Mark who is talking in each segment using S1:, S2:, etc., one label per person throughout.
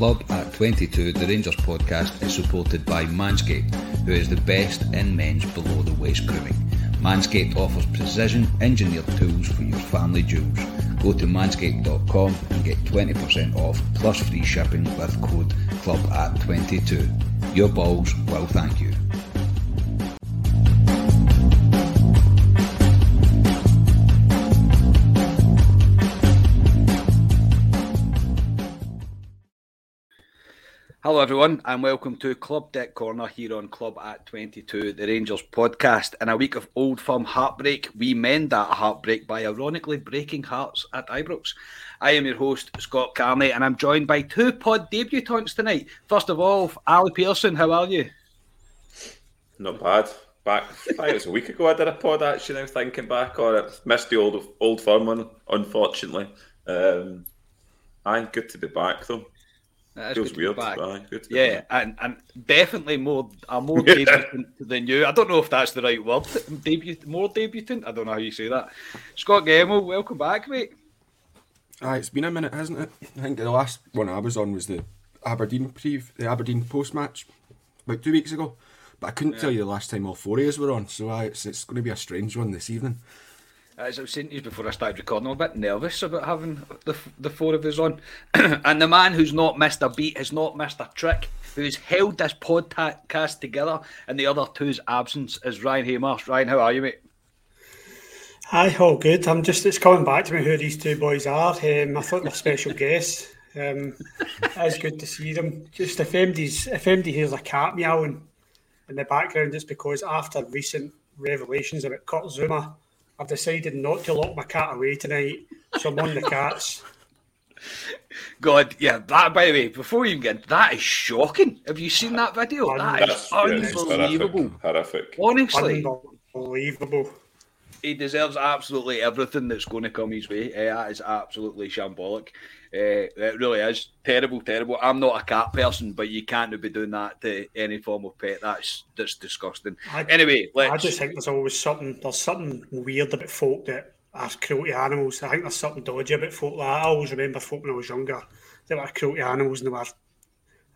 S1: Club at 22, the Rangers podcast, is supported by Manscaped, who is the best in men's below the waist grooming. Manscaped offers precision engineered tools for your family jewels. Go to manscaped.com and get 20% off plus free shipping with code club at 22. Your balls will thank you.
S2: Hello, everyone, and welcome to Club Deck Corner here on Club at 22, the Rangers podcast. In a week of old firm heartbreak, we mend that heartbreak by ironically breaking hearts at Ibrox. I am your host, Scott Carney, and I'm joined by two pod debutants tonight. First of all, Ali Pearson, how are you?
S3: Not bad. Back, I it was a week ago I did a pod actually, now thinking back on it. Missed the old old firm one, unfortunately. Um, aye, good to be back though.
S2: That is
S3: Feels
S2: good to
S3: weird.
S2: back.
S3: Aye, good
S2: Yeah, and, and definitely more a more debutant than you. I don't know if that's the right word. Debut, more debutant. I don't know how you say that. Scott Gemmell, welcome back, mate.
S4: Aye, it's been a minute, hasn't it? I think the last one I was on was the Aberdeen pre, the Aberdeen post match, about two weeks ago. But I couldn't tell you the last time all four of us were on, so aye, it's, it's going to be a strange one this evening.
S2: As I was saying to you before I started recording, I'm a bit nervous about having the, the four of us on. and the man who's not missed a beat has not missed a trick, who's held this podcast together in the other two's absence, is Ryan Haymarsh. Ryan, how are you, mate?
S5: Hi, all good. I'm just, it's coming back to me who these two boys are. Um, I thought they're special guests. Um, it's good to see them. Just if MD's, if MD hears a cat meowing in the background, it's because after recent revelations about Kurt Zouma, I've decided not to lock my cat away tonight. So I'm on the cats.
S2: God, yeah, that, by the way, before you even get into that is shocking. Have you seen that video? That is
S3: That's- yeah,
S2: unbelievable.
S3: Horrific. horrific.
S2: Honestly,
S5: Unbelievable.
S2: he deserves absolutely everything that's going to come his way. Eh, that is absolutely shambolic. Uh, it really is terrible, terrible. I'm not a cat person, but you can't be doing that to any form of pet. That's that's disgusting.
S5: I-
S2: anyway, let's.
S5: I just think there's always something there's something weird about folk that are cruel to animals. I think there's something dodgy about folk like. I always remember folk when I was younger. They were cruel to animals and they were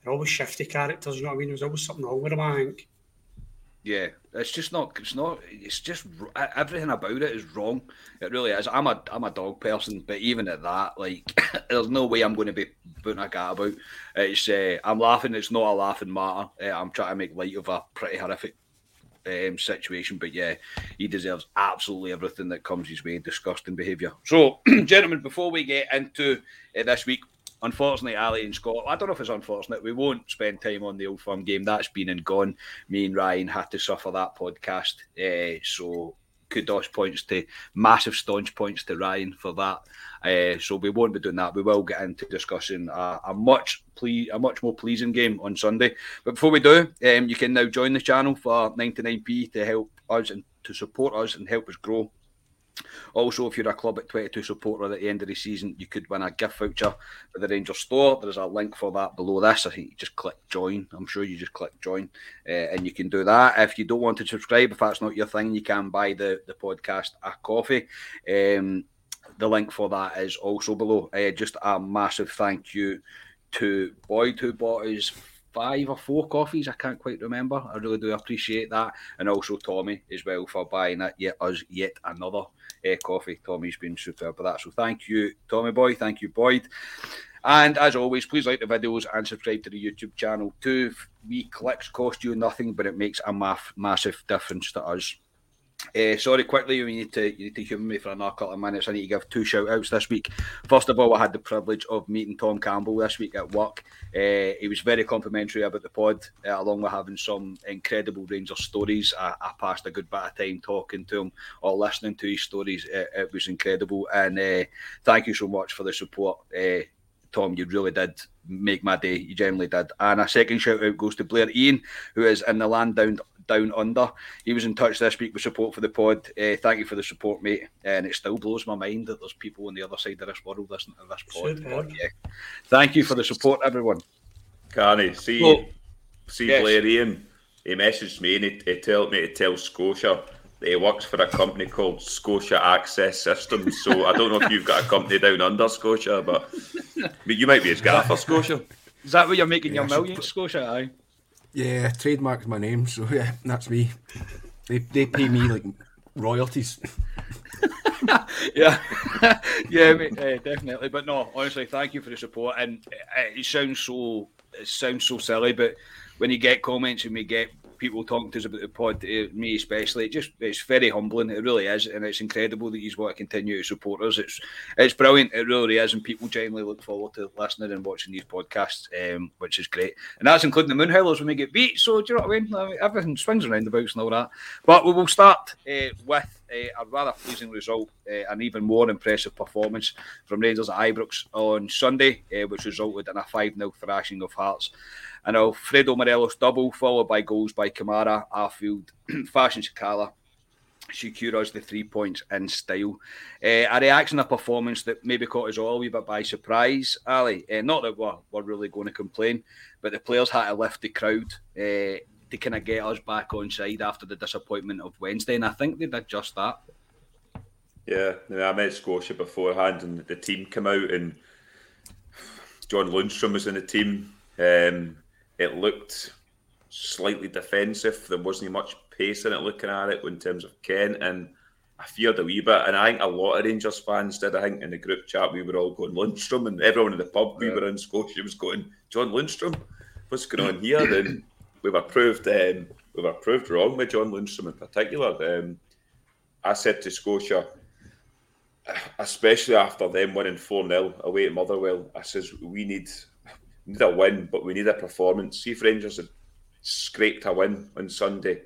S5: they're always shifty characters, you know what I mean? There's always something wrong with them, I think.
S2: Yeah, it's just not. It's not. It's just everything about it is wrong. It really is. I'm a I'm a dog person, but even at that, like, there's no way I'm going to be putting a cat about. It's uh, I'm laughing. It's not a laughing matter. Uh, I'm trying to make light of a pretty horrific um, situation, but yeah, he deserves absolutely everything that comes his way. Disgusting behaviour. So, gentlemen, before we get into uh, this week, unfortunately, Ali and Scott, I don't know if it's unfortunate, we won't spend time on the Old Firm game. That's been and gone. Me and Ryan had to suffer that podcast. Uh, so, kudos points to massive staunch points to Ryan for that. Uh, so we won't be doing that. We will get into discussing a, a much ple- a much more pleasing game on Sunday. But before we do, um, you can now join the channel for 99p to help us and to support us and help us grow. Also, if you're a club at 22 supporter at the end of the season, you could win a gift voucher for the Rangers store. There's a link for that below this. I think you just click join. I'm sure you just click join, uh, and you can do that. If you don't want to subscribe, if that's not your thing, you can buy the, the podcast a coffee. Um, the link for that is also below. Uh, just a massive thank you to Boyd who bought us five or four coffees. I can't quite remember. I really do appreciate that, and also Tommy as well for buying it yet us yet another uh, coffee. Tommy's been superb for that. So thank you, Tommy Boy. Thank you, Boyd. And as always, please like the videos and subscribe to the YouTube channel too. Wee clicks cost you nothing, but it makes a massive difference to us. Uh, sorry, quickly, you need to you need to humour me for another couple of minutes. I need to give two shout outs this week. First of all, I had the privilege of meeting Tom Campbell this week at work. Uh, he was very complimentary about the pod, uh, along with having some incredible Rangers stories. I, I, passed a good bit of time talking to him or listening to his stories. It, was incredible, and thank you so much for the support. Tom, you really did make my day. You genuinely did. And a second shout out goes to Blair Ian, who is in the land down down under. He was in touch this week with support for the pod. Uh, thank you for the support, mate. And it still blows my mind that there's people on the other side of this world listening to this pod. But, yeah. Thank you for the support, everyone.
S3: Carney, see, well, see yes. Blair Ian. He messaged me and he, he told me to tell Scotia that he works for a company called Scotia Access Systems. So I don't know if you've got a company down under Scotia, but, but you might be his gaffer, Scotia.
S2: Is that what you're making yeah, your millions, Scotia? Aye.
S4: Yeah, trademark's my name, so yeah, that's me. They they pay me like royalties.
S2: yeah, yeah, mate, uh, definitely. But no, honestly, thank you for the support. And it, it sounds so it sounds so silly, but when you get comments and we get people talking to us about the pod, uh, me especially. It just it's very humbling. It really is, and it's incredible that you want to continue to support us. It's it's brilliant. It really is, and people genuinely look forward to listening and watching these podcasts, um, which is great. And that's including the Moonhowlers when we get beat. So do you know what I mean? I mean everything swings around the boats and all that. But we will start uh, with uh, a rather pleasing result, uh, an even more impressive performance from Rangers at Ibrox on Sunday, uh, which resulted in a 5 0 thrashing of Hearts. And Alfredo Morelos double, followed by goals by Kamara, Arfield, Fashion Sakala, secure us the three points in style. Uh, a reaction, a performance that maybe caught us all a wee bit by surprise, Ali. Uh, not that we're, we're really going to complain, but the players had to lift the crowd uh, to kind of get us back on side after the disappointment of Wednesday, and I think they did just that.
S3: Yeah, I met Scotia beforehand, and the team came out, and John Lundstram was in the team. Um, it looked slightly defensive. There wasn't much pace in it looking at it in terms of Kent, and I feared a wee bit. And I think a lot of Rangers fans did. I think in the group chat we were all going Lundstram, and everyone in the pub we were in Scotia was going John Lundstram. What's going on here? Then we were proved um, we were proved wrong with John Lundstram in particular. Um, I said to Scotia, especially after them winning 4 0 away at Motherwell, I says we need need a win, but we need a performance. See if Rangers had scraped a win on Sunday,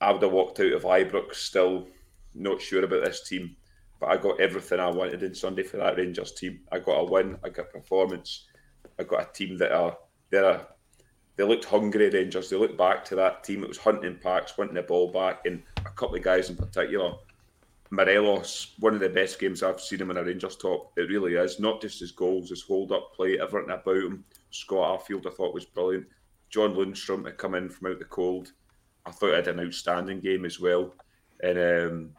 S3: I would have walked out of Ibrox still not sure about this team. But I got everything I wanted in Sunday for that Rangers team. I got a win, I got performance, I got a team that are they're a, they looked hungry Rangers. They looked back to that team. It was hunting packs, wanting the ball back, and a couple of guys in particular. Morelos, one of the best games I've seen him in a Rangers top. It really is. Not just his goals, his hold up play, everything about him. Scott Arfield, I thought was brilliant. John Lundstram had come in from out the cold. I thought he had an outstanding game as well. And um,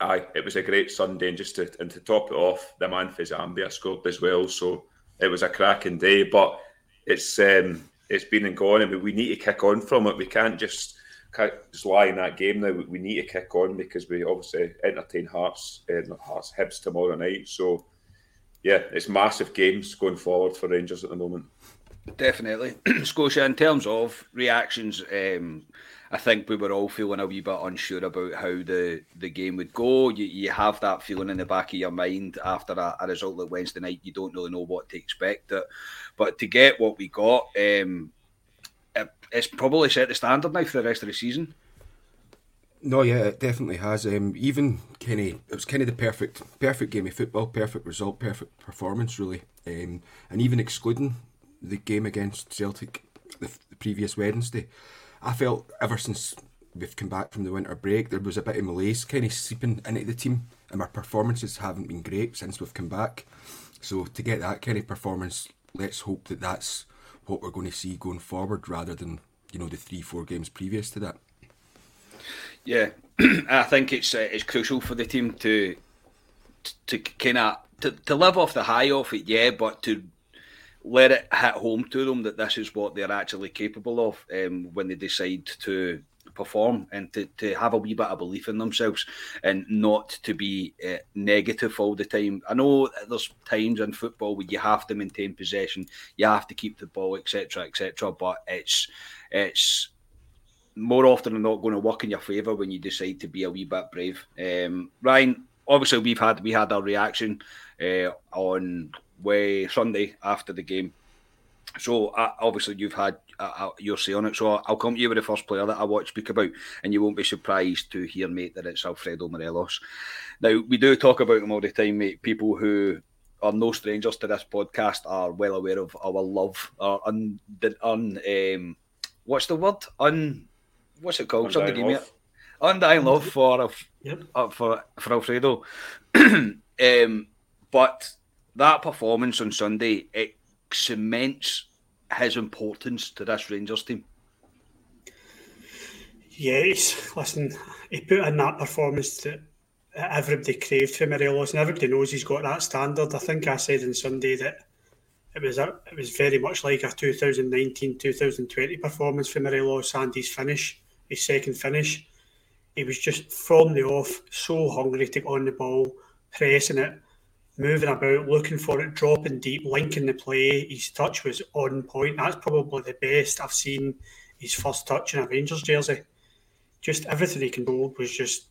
S3: aye, it was a great Sunday. And just to, and to top it off, the man for Zambia scored as well. So it was a cracking day. But it's um, it's been and gone, and we need to kick on from it. We can't just can't just lie in that game now. We need to kick on because we obviously entertain Hearts, uh, not Hearts, Hibs tomorrow night. So yeah, it's massive games going forward for Rangers at the moment.
S2: Definitely, Scotia. In terms of reactions, um, I think we were all feeling a wee bit unsure about how the, the game would go. You, you have that feeling in the back of your mind after a, a result like Wednesday night. You don't really know what to expect. It. But to get what we got, um, it, it's probably set the standard now for the rest of the season.
S4: No, yeah, it definitely has. Um, even Kenny, it was kind of the perfect, perfect game of football, perfect result, perfect performance, really. Um, and even excluding the game against Celtic the, the, previous Wednesday, I felt ever since we've come back from the winter break, there was a bit of malaise kind of seeping into the team, and our performances haven't been great since we've come back. So to get that kind of performance, let's hope that that's what we're going to see going forward, rather than you know the three, four games previous to that.
S2: Yeah, I think it's uh, it's crucial for the team to to, to kind of to, to live off the high off it, yeah, but to let it hit home to them that this is what they're actually capable of um, when they decide to perform and to, to have a wee bit of belief in themselves and not to be uh, negative all the time. I know there's times in football where you have to maintain possession, you have to keep the ball, etc., etc. But it's it's more often than not going to work in your favour when you decide to be a wee bit brave. Um, Ryan, obviously we've had we had our reaction uh, on way Sunday after the game. So uh, obviously you've had uh, uh, your say on it. So I'll come to you with the first player that I watch speak about, and you won't be surprised to hear, mate, that it's Alfredo Morelos. Now we do talk about him all the time, mate. People who are no strangers to this podcast are well aware of our love, our un, un um, what's the word? Un, what's it called? Something give me Undying love for yep. uh, for for Alfredo. um, but that performance on Sunday it cements his importance to this Rangers team.
S5: Yes, listen, he put in that performance that everybody craved from Morelos, and everybody knows he's got that standard. I think I said on Sunday that it was a, it was very much like a 2019-2020 performance for Morelos and his finish, his second finish. He was just from the off, so hungry to get on the ball, pressing it, moving about, looking for it, dropping deep, linking the play. His touch was on point. That's probably the best I've seen his first touch in a Rangers jersey. Just everything he controlled was just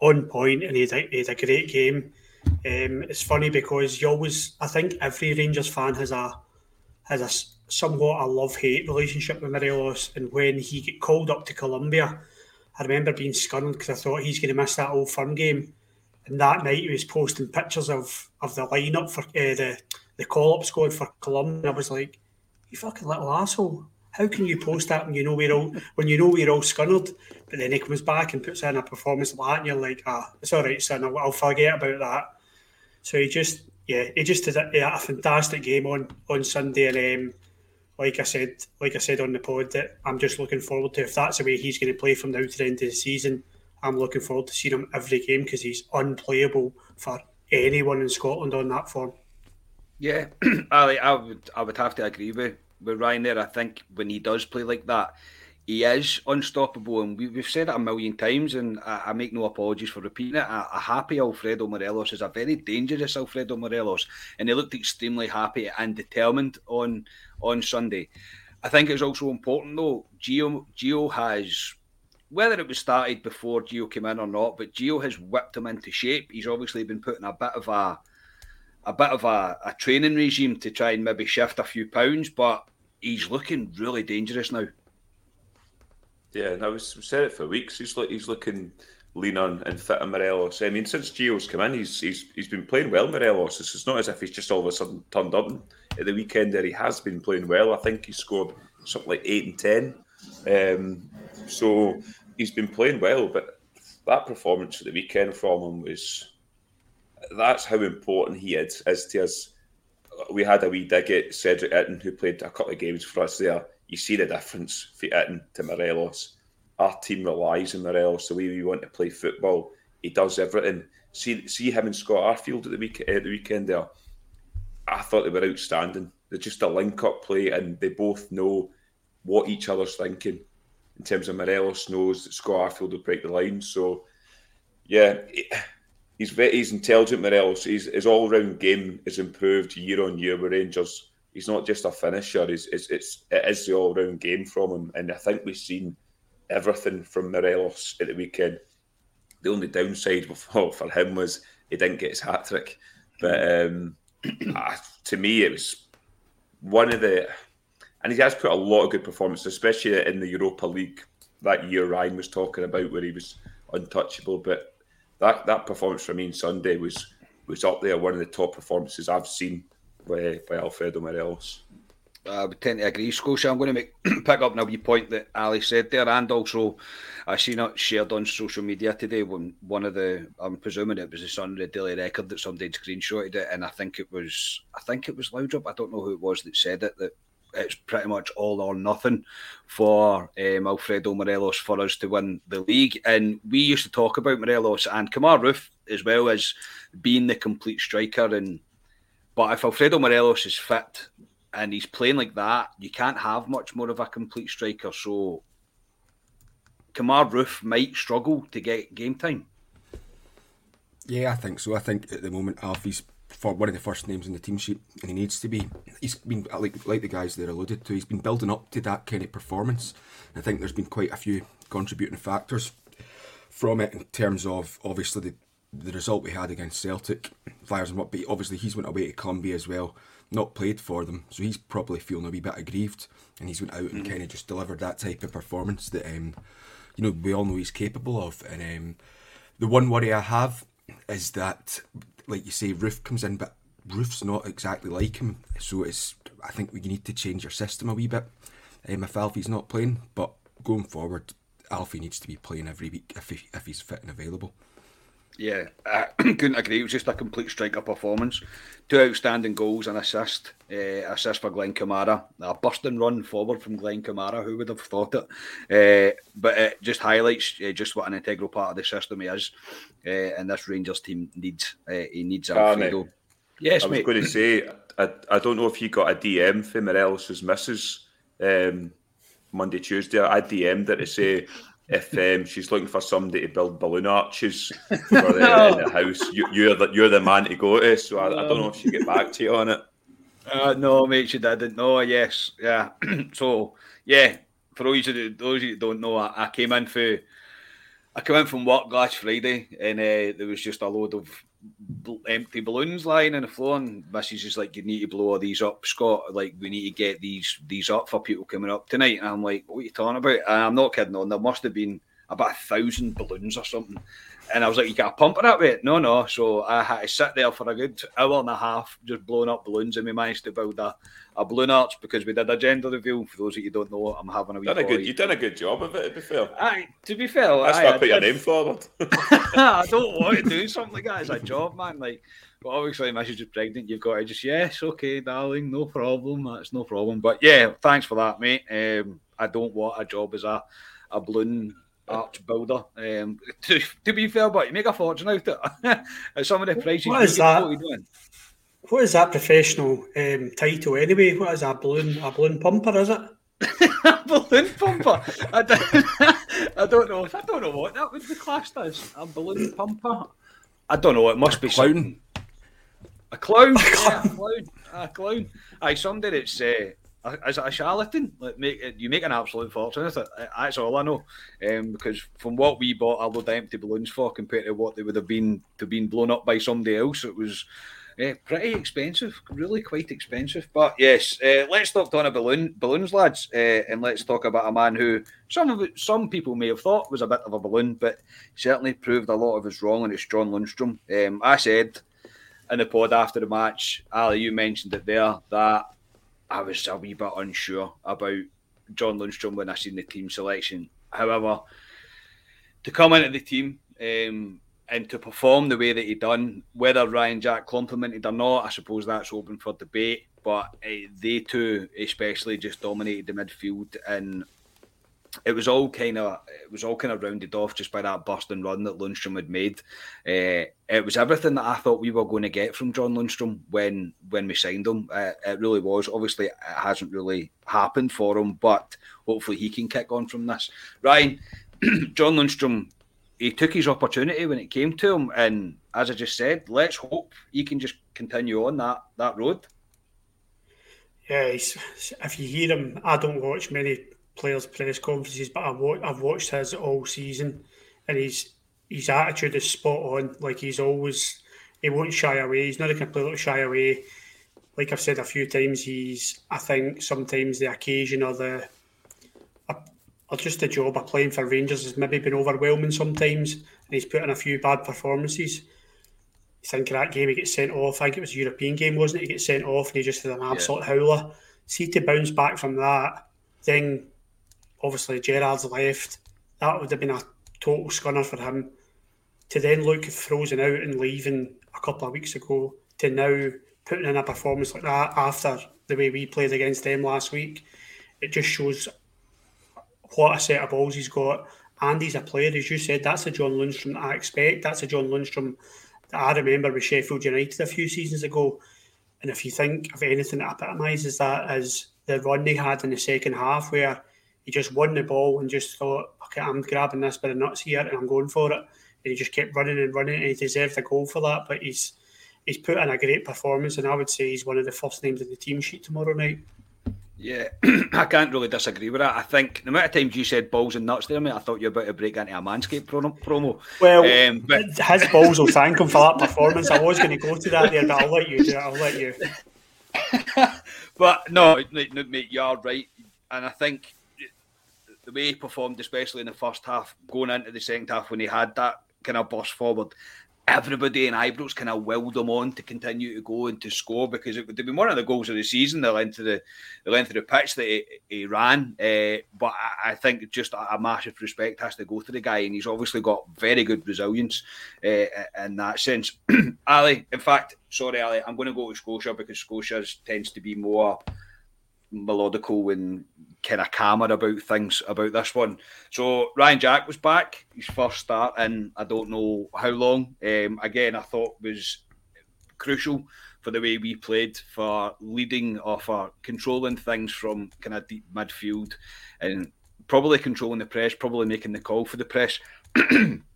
S5: on point, and he had a, he had a great game. Um, it's funny because you always, I think every Rangers fan has a has a somewhat a love hate relationship with Morelos, and when he got called up to Colombia, I remember being scunnered because I thought he's going to miss that old firm game. And that night he was posting pictures of, of the lineup for uh, the the call up squad for Colombia. I was like, "You fucking little asshole! How can you post that when you know we're all when you know we're all scunnered?" But then he comes back and puts in a performance like that, and you're like, "Ah, it's all right, son. I'll, I'll forget about that." So he just, yeah, he just did a, a fantastic game on on Sunday, and um, like I said, like I said on the pod, that I'm just looking forward to if that's the way he's going to play from now to the end of the season. I'm looking forward to seeing him every game because he's unplayable for anyone in Scotland on that form.
S2: Yeah, I, I would I would have to agree with, with Ryan there. I think when he does play like that, he is unstoppable, and we, have said it a million times, and I, I, make no apologies for repeating it. A, a, happy Alfredo Morelos is a very dangerous Alfredo Morelos, and he looked extremely happy and determined on on Sunday. I think it's also important though. Gio Gio has whether it was started before Gio came in or not, but Gio has whipped him into shape. He's obviously been putting a bit of a a bit of a, a training regime to try and maybe shift a few pounds, but he's looking really dangerous now.
S3: Yeah, and I was said it for weeks. He's like he's looking leaner and fitter Morelos. I mean, since Gio's come in, he's he's he's been playing well. Morelos. It's not as if he's just all of a sudden turned up at the weekend. There, he has been playing well. I think he scored something like eight and ten. Um, so he's been playing well, but that performance at the weekend from him was that's how important he is, is to us. We had a wee dig at Cedric Itten, who played a couple of games for us there. You see the difference for Itten to Morelos. Our team relies on Morelos the way we want to play football. He does everything. See, see him and Scott Arfield at the week at the weekend there. I thought they were outstanding. They're just a link-up play, and they both know what each other's thinking in terms of Morelos knows that Scott Arfield will break the line. So, yeah, he's very, he's intelligent. Morelos, he's, his all round game is improved year on year with Rangers. He's not just a finisher; it's, it's, it's it is the all round game from him, and I think we've seen everything from Morelos at the weekend. The only downside for, for him was he didn't get his hat trick, but um, to me, it was one of the and he has put a lot of good performances, especially in the Europa League that year Ryan was talking about, where he was untouchable. But that that performance for me on Sunday was was up there, one of the top performances I've seen by, by Alfredo Morelos.
S2: Uh, I would tend to agree, Scotia. I'm going to make pick up on a wee point that Ali said there, and also I seen it shared on social media today. When one of the, I'm presuming it was the Sunday Daily Record that somebody screenshotted it, and I think it was, I think it was Laudrup. I don't know who it was that said it. That it's pretty much all or nothing for um, Alfredo Morelos for us to win the league. And we used to talk about Morelos and Kemar Roofe as well as being the complete striker. And but if Alfredo Morelos is fit and he's playing like that, you can't have much more of a complete striker. So Kemar Roofe might struggle to get game time.
S4: Yeah, I think so. I think at the moment Alfie's for one of the first names in the team sheet, and he needs to be. He's been like like the guys there alluded to. He's been building up to that kind of performance. I think there's been quite a few contributing factors from it in terms of obviously the the result we had against Celtic, Flyers and what, but obviously he's went away to Colombia as well, not played for them, so he's probably feeling a wee bit aggrieved, and he's went out and mm-hmm. kind of just delivered that type of performance that um, you know we all know he's capable of. And um, the one worry I have is that, like you say, Roofe comes in, but Roofe's not exactly like him, so it's I think we need to change our system a wee bit. Um, if Alfie's not playing, but going forward, Alfie needs to be playing every week if he, if he's fit and available.
S2: Yeah, I couldn't agree. It was just a complete striker performance. Two outstanding goals and assist. Uh, assist for Glenn Kamara. A busting run forward from Glenn Kamara. Who would have thought it? Uh, but it just highlights uh, just what an integral part of the system he is. Uh, and this Rangers team needs. Uh, he needs Alfredo.
S3: Yes, I was mate. going to say, I, I don't know if you got a DM from Morelos's missus um, Monday, Tuesday. I DM'd her to say if um, she's looking for somebody to build balloon arches for the, in the house, you, are the you're the man to go to. So I, I don't know if she get back to you on it.
S2: Uh, no, mate, she didn't. No, yes, yeah. so yeah, for those of you, those of you don't know, I, I, came in for I came in from work last Friday, and uh, there was just a load of empty balloons lying on the floor, and Mrs. is like, "You need to blow all these up, Scott. Like, we need to get these these up for people coming up tonight." And I'm like, "What are you talking about?" And I'm not kidding. On there must have been about a thousand balloons or something. And I was like, you got a pump it up with? No, no. So I had to sit there for a good hour and a half just blowing up balloons, and we managed to build a, a balloon arch because we did a gender reveal. For those of you don't know, I'm having a wee.
S3: Done a good, you've done a good job of it. To be fair,
S2: aye, to be fair,
S3: that's why I put your name forward.
S2: I don't want to do something like that as a job, man. Like, but obviously, Mrs. is pregnant. You've got to just yes, okay, darling, no problem. That's no problem. But yeah, thanks for that, mate. Um, I don't want a job as a a balloon arch builder. Um, to, to, be fair, but you make a fortune out of it. Some of the prices.
S5: What is that? What, what is that professional um, title anyway? What is that balloon? A balloon pumper? Is it?
S2: a balloon pumper. I don't, I don't know. I don't know what that would be classed as. A balloon pumper. I don't know. It must a be clown. Something. A clown. A clown. Yeah, a clown. A clown. Aye, somebody that's uh, is it a charlatan? Like make you make an absolute fortune. That's all I know. Um, because from what we bought a load of empty balloons for compared to what they would have been to being blown up by somebody else, it was uh, pretty expensive, really quite expensive. But yes, uh, let's talk talking about balloon balloons, lads, uh, and let's talk about a man who some of it, some people may have thought was a bit of a balloon, but certainly proved a lot of us wrong, and it's John Lundstram. Um, I said in the pod after the match, Ali, you mentioned it there that I was a wee bit unsure about John Lundstram when I seen the team selection. However, to come into the team um, and to perform the way that he done, whether Ryan Jack complimented or not, I suppose that's open for debate. But uh, they two, especially, just dominated the midfield and it was all kind of it was all kind of rounded off just by that burst and run that Lundstram had made. Uh, it was everything that I thought we were going to get from John Lundstram when when we signed him. Uh, it really was. Obviously, it hasn't really happened for him, but hopefully he can kick on from this. Ryan, John Lundstram, he took his opportunity when it came to him, and as I just said, let's hope he can just continue on that that road.
S5: Yeah, if you hear him, I don't watch many players' press conferences, but I've, I've watched his all season, and his his attitude is spot on. Like he's always, he won't shy away. He's not a complete shy away. Like I've said a few times, he's. I think sometimes the occasion or the, or just the job of playing for Rangers has maybe been overwhelming sometimes, and he's put in a few bad performances. I think of that game he gets sent off. I think it was a European game, wasn't it? He gets sent off and he just had an absolute yeah. howler. See to bounce back from that, then obviously Gerrard's left. That would have been a total scunner for him. To then look frozen out and leaving a couple of weeks ago to now putting in a performance like that after the way we played against them last week, it just shows what a set of balls he's got. And he's a player, as you said, that's a John Lundstram I expect. That's a John Lundstram that I remember with Sheffield United a few seasons ago. And if you think of anything that epitomises that as the run they had in the second half, where he just won the ball and just thought, okay, I'm grabbing this bit of nuts here and I'm going for it. And he just kept running and running and he deserved a goal for that. But he's he's put in a great performance, and I would say he's one of the first names in the team sheet tomorrow night.
S2: Yeah, I can't really disagree with that. I think the amount of times you said balls and nuts there, mate, I thought you were about to break into a Manscaped promo.
S5: Well, um, but... his balls will thank him for that performance. I was going to go to that there, but I'll let you do it. I'll let you.
S2: but no, mate, you're right. And I think the way he performed, especially in the first half, going into the second half when he had that kind of burst forward, everybody in Ibrox kind of willed him on to continue to go and to score because it would have been one of the goals of the season, the length of the, the length of the pitch that he, he ran. Uh, but I, I, think just a, a, massive respect has to go to the guy, and he's obviously got very good resilience uh, in that sense. Ali, in fact, sorry, Ali, I'm going to go to Scotia because Scotia tends to be more melodical and kind of calmer about things about this one. So Ryan Jack was back, his first start in I don't know how long. Um, again, I thought was crucial for the way we played, for leading or for controlling things from kind of deep midfield and probably controlling the press, probably making the call for the press.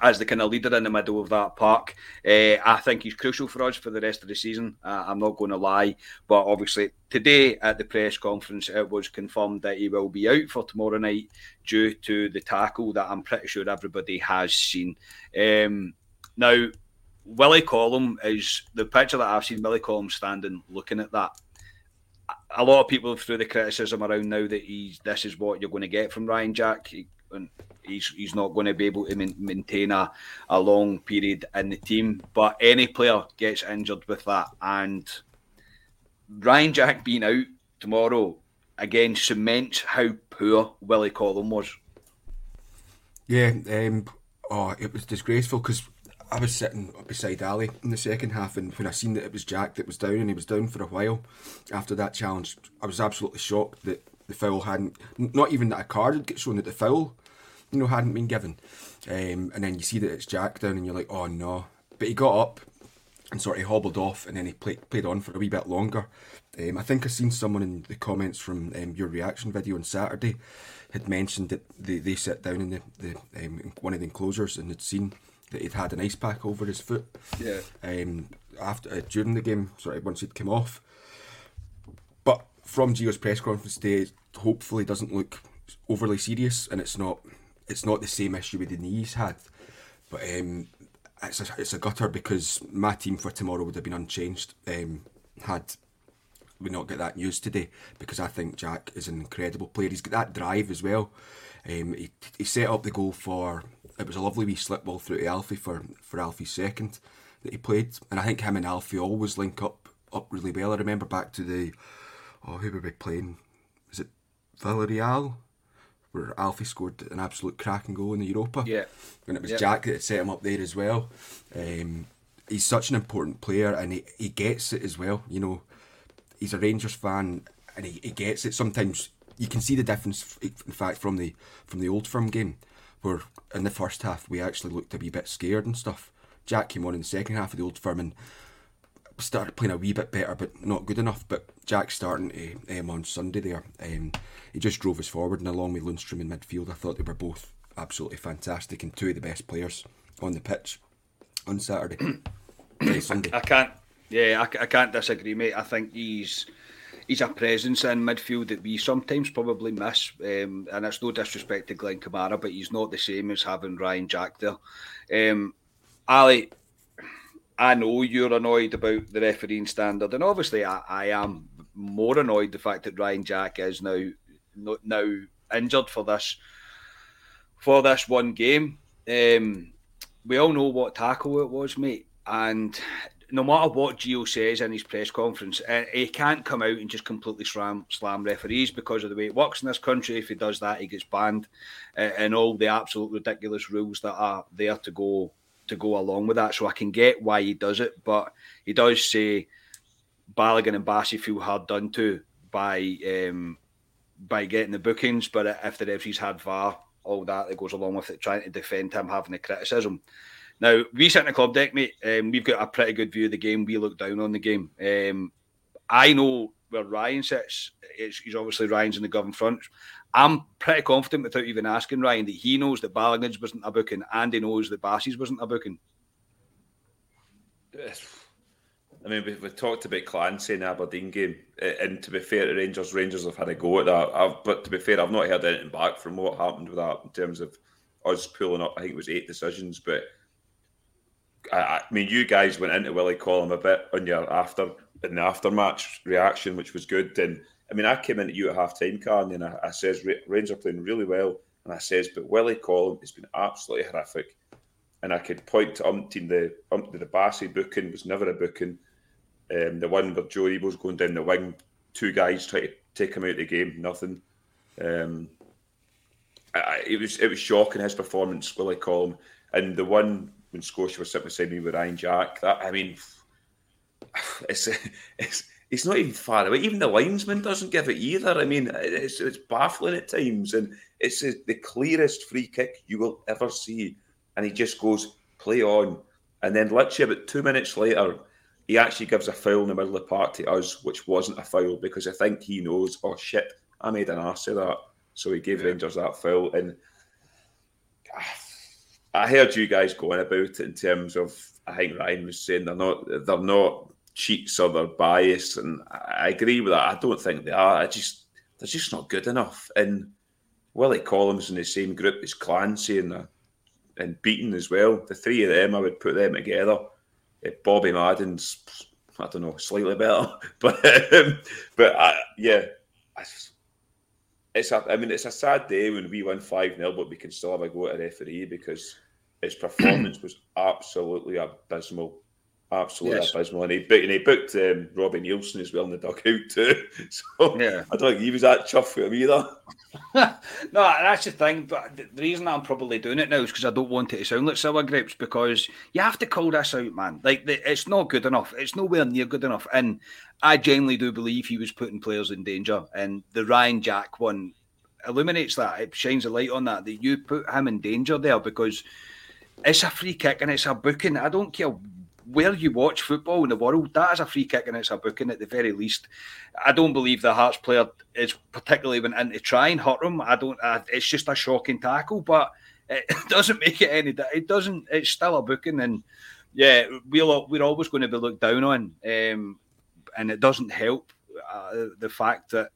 S2: as the kind of leader in the middle of that park. Uh, I think he's crucial for us for the rest of the season. Uh, I'm not going to lie, but obviously today at the press conference it was confirmed that he will be out for tomorrow night due to the tackle that I'm pretty sure everybody has seen. Um, now, Willie Collum is the picture that I've seen. Willie Collum standing looking at that. A lot of people threw the criticism around now that he's this is what you're going to get from Ryan Jack. He, he's he's not going to be able to maintain a, a long period in the team. But any player gets injured with that, and Ryan Jack being out tomorrow again cements how poor Willie Collum was.
S4: Yeah, um, oh, it was disgraceful because I was sitting beside Ali in the second half, and when I seen that it was Jack that was down, and he was down for a while after that challenge, I was absolutely shocked that the foul hadn't, not even that a card had got shown, that the foul you know, hadn't been given. Um, and then you see that it's Jack down, and you're like, oh no. But he got up and sort of hobbled off, and then he played played on for a wee bit longer. Um, I think I've seen someone in the comments from um, your reaction video on Saturday had mentioned that they, they sat down in the, the um, one of the enclosures and had seen that he'd had an ice pack over his foot.
S2: Yeah.
S4: Um, after uh, during the game, sorry, once he'd come off. But from Gio's press conference today, hopefully doesn't look overly serious, and it's not it's not the same issue with the knees had, but um, it's a, it's a gutter because my team for tomorrow would have been unchanged um, had we not get that news today because I think Jack is an incredible player. He's got that drive as well. Um, he, he set up the goal for it was a lovely wee slip ball through to Alfie for, for Alfie's second that he played, and I think him and Alfie always link up up really well. I remember back to the oh who were we playing? Was it Villarreal? Where Alfie scored an absolute cracking goal in the Europa.
S2: Yeah.
S4: And it was Jack that set him up there as well. Um, he's such an important player and he, he gets it as well. You know, he's a Rangers fan and he, he gets it. Sometimes you can see the difference, in fact, from the from the old firm game, where in the first half we actually looked to be a wee bit scared and stuff. Jack came on in the second half of the old firm and started playing a wee bit better, but not good enough. But Jack starting to, um, on Sunday there, um, he just drove us forward, and along with Lundstram in midfield, I thought they were both absolutely fantastic and two of the best players on the pitch on Saturday. Sunday.
S2: I, I, can't, yeah, I, I can't disagree, mate. I think he's he's a presence in midfield that we sometimes probably miss. Um, and it's no disrespect to Glenn Kamara, but he's not the same as having Ryan Jack there. Um, Ali, I know you're annoyed about the refereeing standard, and obviously I, I am more annoyed the fact that Ryan Jack is now now injured for this for this one game. Um, we all know what tackle it was, mate, and no matter what Gio says in his press conference, uh, he can't come out and just completely slam, slam referees because of the way it works in this country. If he does that, he gets banned, uh, and all the absolute ridiculous rules that are there to go to go along with that. So I can get why he does it, but he does say Balogun and Bassey feel hard done to by um, by getting the bookings. But if the referees had VAR, all that that goes along with it, trying to defend him having the criticism. Now we sit in the club deck, mate. Um, we've got a pretty good view of the game. We look down on the game. Um, I know where Ryan sits. It's, he's obviously Ryan's in the Govan front. I'm pretty confident without even asking Ryan that he knows that Balogun's wasn't a booking and he knows that Bassey's wasn't a booking.
S3: I mean, we, we talked about Clancy in Aberdeen game, and to be fair to Rangers, Rangers have had a go at that. I've, but to be fair, I've not heard anything back from what happened with that in terms of us pulling up. I think it was eight decisions, but I, I mean, you guys went into Willie Collum a bit on your after in the aftermatch reaction, which was good. And I mean, I came into you at half time, Karen, and I, I says Rangers are playing really well, and I says, but Willie Collum has been absolutely horrific. And I could point to umpteen the umpteen the Bassey booking was never a booking. Um, the one where Joe Ebel's going down the wing, two guys try to take him out of the game, nothing. Um, I, it was it was shocking his performance, Willie Collum, and the one when Scotia was sitting beside me with Ryan Jack. That I mean, it's it's it's not even far away. Even the linesman doesn't give it either. I mean, it's it's baffling at times, and it's the clearest free kick you will ever see. And he just goes play on, and then literally about two minutes later, he actually gives a foul in the middle of the park to us, which wasn't a foul because I think he knows. Oh shit, I made an ass of that, so he gave yeah. Rangers that foul. And ah, I heard you guys going about it in terms of. I think Ryan was saying they're not they're not cheats or they're biased, and I agree with that. I don't think they are. I just they're just not good enough. And Willie Collum in the same group as Clancy and uh, and Beaton as well. The three of them, I would put them together. Uh, Bobby Madden's, I don't know, slightly better, but um, but uh, yeah, it's a, I mean it's a sad day when we win five 0 but we can still have a go at a referee because his performance was absolutely abysmal absolutely yes. abysmal. And he, booked, and he booked um, Robbie Neilson as well in the dugout too. So yeah. I don't think he was that chuffed with him either.
S2: no, that's the thing. But the reason I'm probably doing it now is because I don't want it to sound like sour grapes. Because you have to call this out, man. Like it's not good enough. It's nowhere near good enough. And I genuinely do believe he was putting players in danger. And the Ryan Jack one illuminates that. It shines a light on that. That you put him in danger there because it's a free kick and it's a booking. I don't care where you watch football in the world, that is a free kick and it's a booking at the very least. I don't believe the Hearts player is particularly went in to try and hurt him. I don't. I, it's just a shocking tackle, but it doesn't make it any. It doesn't. It's still a booking, and yeah, we're we're always going to be looked down on, um, and it doesn't help uh, the fact that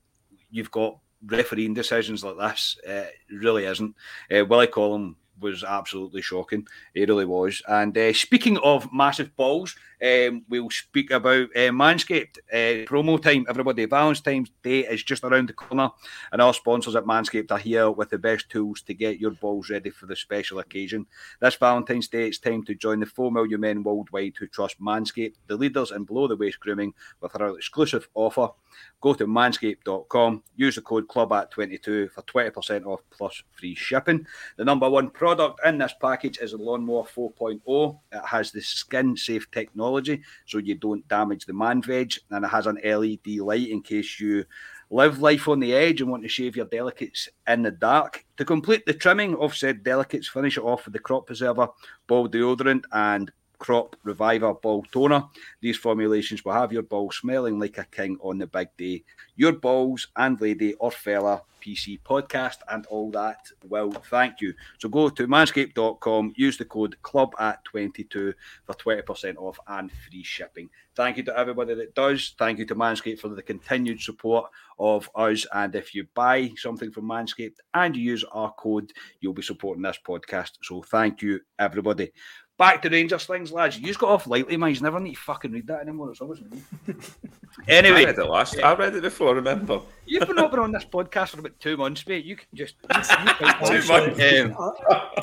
S2: you've got refereeing decisions like this. Uh, really isn't. Uh, Willie Collum was absolutely shocking. It really was. And uh, speaking of massive balls, um, we'll speak about uh, Manscaped uh, promo time. Everybody, Valentine's Day is just around the corner, and our sponsors at Manscaped are here with the best tools to get your balls ready for the special occasion. This Valentine's Day, it's time to join the 4 million men worldwide who trust Manscaped, the leaders in below the waist grooming, with our exclusive offer. Go to manscaped.com, use the code CLUB22 for 20% off plus free shipping. The number one product in this package is a Lawnmower 4.0. It has the skin safe technology so you don't damage the man veg, and it has an LED light in case you live life on the edge and want to shave your delicates in the dark. To complete the trimming of said delicates, finish it off with the crop preserver, ball deodorant, and Crop Reviver Ball Toner. These formulations will have your ball smelling like a king on the big day. Your balls and lady or fella PC podcast and all that will thank you. So go to manscaped.com, use the code club at 22 for 20% off and free shipping. Thank you to everybody that does. Thank you to Manscaped for the continued support of us. And if you buy something from Manscaped and you use our code, you'll be supporting this podcast. So thank you, everybody. Back to Rangers things, lads. You just got off lightly, man. You never need to fucking read that anymore. It's always me. anyway,
S3: I read it last. I read it before. Remember?
S2: You've been over on this podcast for about two months, mate. You can just you,
S5: two months. Um,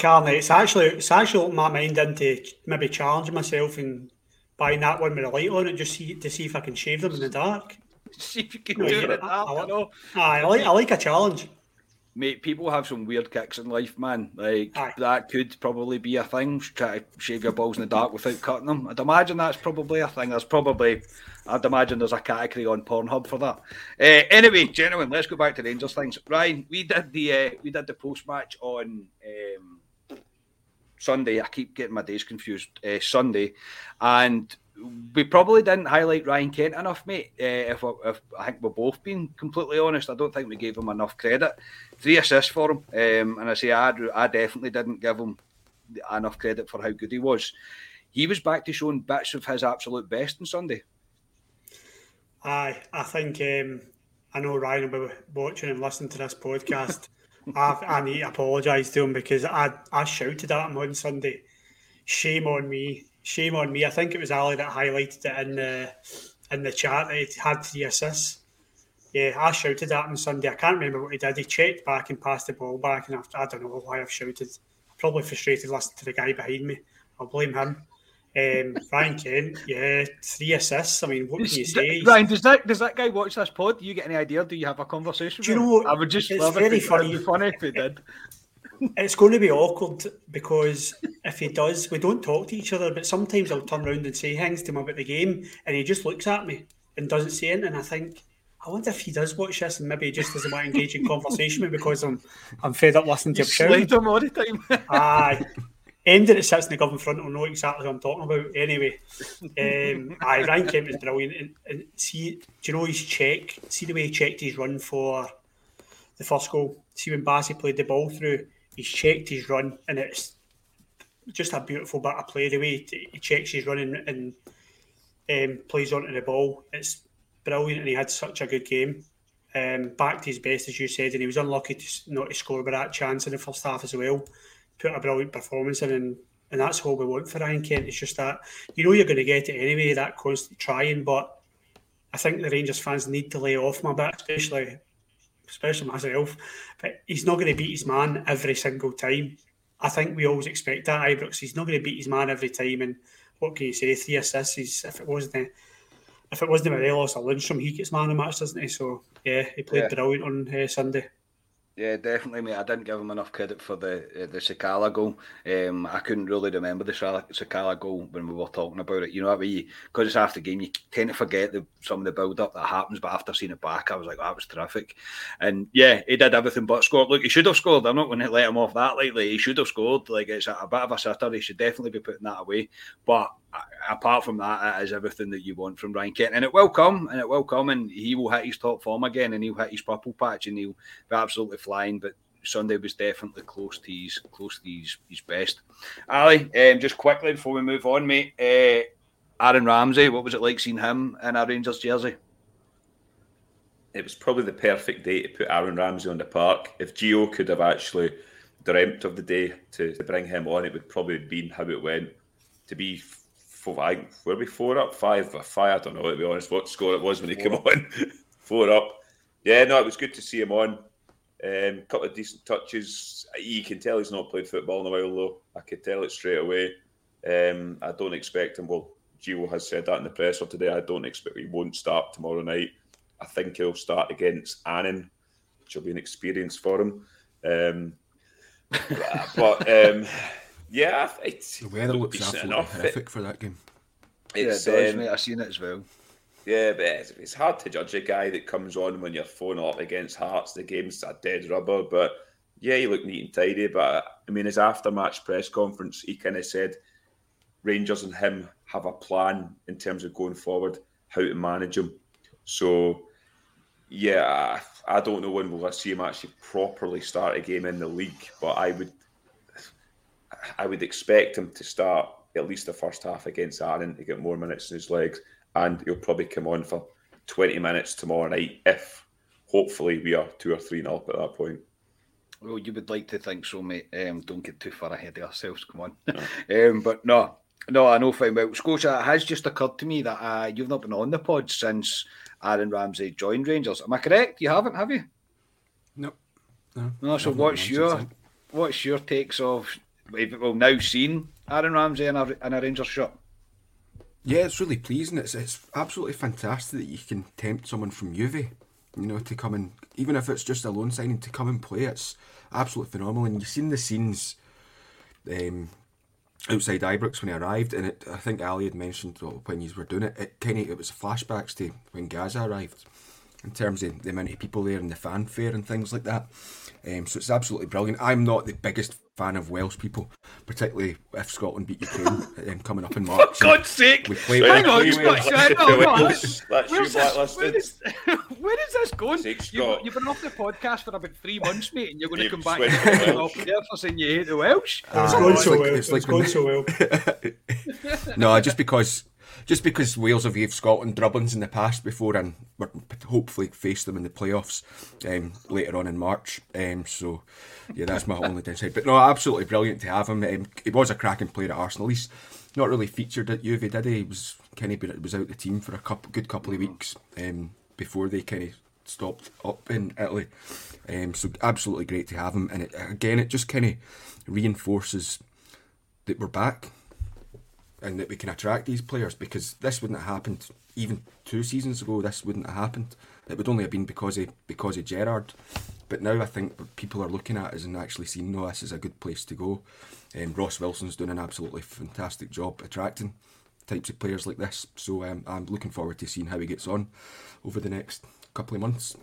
S5: uh, it's actually it's actually opened my mind into maybe challenging myself and buying that one with a light on it, just see to see if I can shave them in the dark.
S2: See if you can do it. I, I,
S5: I, I like I like a challenge
S2: mate, people have some weird kicks in life, man. Like Aye. that could probably be a thing. Try to shave your balls in the dark without cutting them. I'd imagine that's probably a thing. There's probably, I'd imagine there's a category on Pornhub for that. Uh, anyway, gentlemen, let's go back to Rangers things. Ryan, we did the uh, we did the post match on. Um, Sunday, I keep getting my days confused. Uh, Sunday, and we probably didn't highlight Ryan Kent enough, mate. Uh, if, if, I think we're both being completely honest, I don't think we gave him enough credit. Three assists for him, um, and I say I, I definitely didn't give him enough credit for how good he was. He was back to showing bits of his absolute best on Sunday.
S5: Aye, I think um, I know Ryan will be watching and listening to this podcast. I, I need to apologise to him because I, I shouted at him on Sunday. Shame on me. Shame on me. I think it was Ali that highlighted it in the in the chat that he had three assists. Yeah, I shouted at him Sunday. I can't remember what he did. He checked back and passed the ball back, and after, I don't know why I've shouted. Probably frustrated listening to the guy behind me. I'll blame him. Um, Ryan Kent, yeah, three assists. I mean, what can you say?
S2: Ryan, does that does that guy watch this pod? Do you get any idea? Do you have a conversation?
S5: Do you
S2: with
S5: know?
S2: him? I would just
S5: it's
S2: love
S5: very
S2: it.
S5: funny.
S2: It'd be funny if he did.
S5: It's going to be awkward because if he does, we don't talk to each other. But sometimes I'll turn around and say things to him about the game, and he just looks at me and doesn't say anything. And I think, I wonder if he does watch this, and maybe he just doesn't want to engage in conversation with me because I'm I'm fed up listening to him shouting.
S2: him all the time.
S5: Aye. Ended that sits in the Govan front will know exactly what I'm talking about. Anyway, um, aye, Ryan Kent is brilliant. And, and see, do you know his check? See the way he checked his run for the first goal. See when Bassey played the ball through, he's checked his run, and it's just a beautiful bit of play. The way he he checks his run and, and um, plays onto the ball, it's brilliant. And he had such a good game. Um, back to his best, as you said, and he was unlucky to not to score by that chance in the first half as well put a brilliant performance in, and, and that's all we want for Ryan Kent. It's just that you know you're going to get it anyway, that constant trying. But I think the Rangers fans need to lay off my bit, especially especially myself. But he's not going to beat his man every single time. I think we always expect that Ibrox. He's not going to beat his man every time. And what can you say? Three assists. He's, if it wasn't if it wasn't Morelos or Lundstram, he gets man of the match, doesn't he? So yeah, he played
S2: Yeah.
S5: brilliant on uh, Sunday.
S2: Yeah, definitely, mate. I didn't give him enough credit for the uh, the Sakala goal. Um, I couldn't really remember the Sakala goal when we were talking about it. You know? Because it's after game, you tend to forget the, some of the build up that happens. But after seeing it back, I was like, that was terrific. And yeah, he did everything but score. Look, he should have scored. I'm not going to let him off that lightly. He should have scored. Like it's a, a bit of a sitter. He should definitely be putting that away. But apart from that, it is everything that you want from Ryan Kent, and it will come, and it will come, and he will hit his top form again, and he'll hit his purple patch, and he'll be absolutely flying. But Sunday was definitely close to his close to his, his best. Ali, um, just quickly before we move on, mate. Uh, Aaron Ramsey, what was it like seeing him in a Rangers jersey?
S3: it was probably the perfect day to put Aaron Ramsey on the park. If Gio could have actually dreamt of the day to, to bring him on, it would probably have been how it went. To be four, I, were we four up, five, five? I don't know to be honest what score it was when he came on. four up. Yeah, no, it was good to see him on. A um, couple of decent touches. You can tell he's not played football in a while though. I could tell it straight away. Um, I don't expect him. Well, Gio has said that in the presser today. I don't expect he won't start tomorrow night. I think he'll start against Annan, which will be an experience for him. Um, but um, yeah, it's
S4: The weather looks
S3: decent
S4: absolutely
S3: enough.
S4: horrific for that game.
S3: It's,
S2: yeah, it does,
S3: um,
S2: mate. I've seen it as well.
S3: yeah, but it's, it's hard to judge a guy that comes on when you're 4 up against Hearts. The game's a dead rubber, but yeah, he looked neat and tidy. But I mean, his after-match press conference, he kind of said Rangers and him have a plan in terms of going forward, how to manage him. So yeah, I, I don't know when we'll see him actually properly start a game in the league, but I would, I would expect him to start at least the first half against Annan to get more minutes in his legs, and he'll probably come on for twenty minutes tomorrow night if, hopefully, we are two or three nil up at that point.
S2: Well, you would like to think so, mate. Um, don't get too far ahead of ourselves. Come on. um, but no, no, I know fine well. Scotia, it has just occurred to me that uh, you've not been on the pod since Aaron Ramsey joined Rangers. Am I correct? You haven't, have you?
S4: Nope. No.
S2: No. So
S4: I've not
S2: what's
S4: been on
S2: your what's your takes of? We've well, now seen Aaron Ramsey in a, in a Rangers shirt.
S4: Yeah, it's really pleasing. It's it's absolutely fantastic that you can tempt someone from Juve, you know, to come and even if it's just a loan signing to come and play. It's absolutely phenomenal. And you've seen the scenes um, outside Ibrox when he arrived, and it, I think Ali had mentioned when you were doing it, it kind of it was flashbacks to when Gazza arrived, in terms of the amount of people there and the fanfare and things like that. Um, so it's absolutely brilliant. I'm not the biggest fan of Welsh people, particularly if Scotland beat Ukraine um, coming up in March.
S2: For God's sake!
S4: We play
S2: Hang on,
S4: we-
S2: Scott,
S4: we-
S2: hang on, hang.
S3: That's
S2: Where's
S3: you
S2: this,
S3: blacklisted.
S2: where, is, where is this going?
S3: Sake,
S2: You've, you've been off the podcast for about three months, mate, and you're going to come back
S3: switched
S2: and
S3: to
S2: get
S3: Welsh.
S2: off there for saying you hate the Welsh.
S5: It's
S4: Ah,
S5: going
S4: it's
S5: so well.
S4: it's
S5: It's,
S4: like
S5: going so well.
S4: no, just because just because Wales have gave Scotland drubbins in the past before, and we're hopefully face them in the playoffs um, later on in March. Um, so, yeah, that's my only downside. But no, absolutely brilliant to have him. Um, he was a cracking player at Arsenal. He's not really featured at Juve, did he? He was kind of was out the team for a couple, good couple of weeks um, before they kind of stopped up in Italy. Um, so absolutely great to have him, and it, again, it just kind of reinforces that we're back and that we can attract these players because this wouldn't have happened even two seasons ago. This wouldn't have happened. It would only have been because of because of Gerrard. But now I think people are looking at us and actually seeing, no, this is a good place to go. Um, Ross Wilson's doing an absolutely fantastic job attracting types of players like this. So um, I'm looking forward to seeing how he gets on over the next couple of months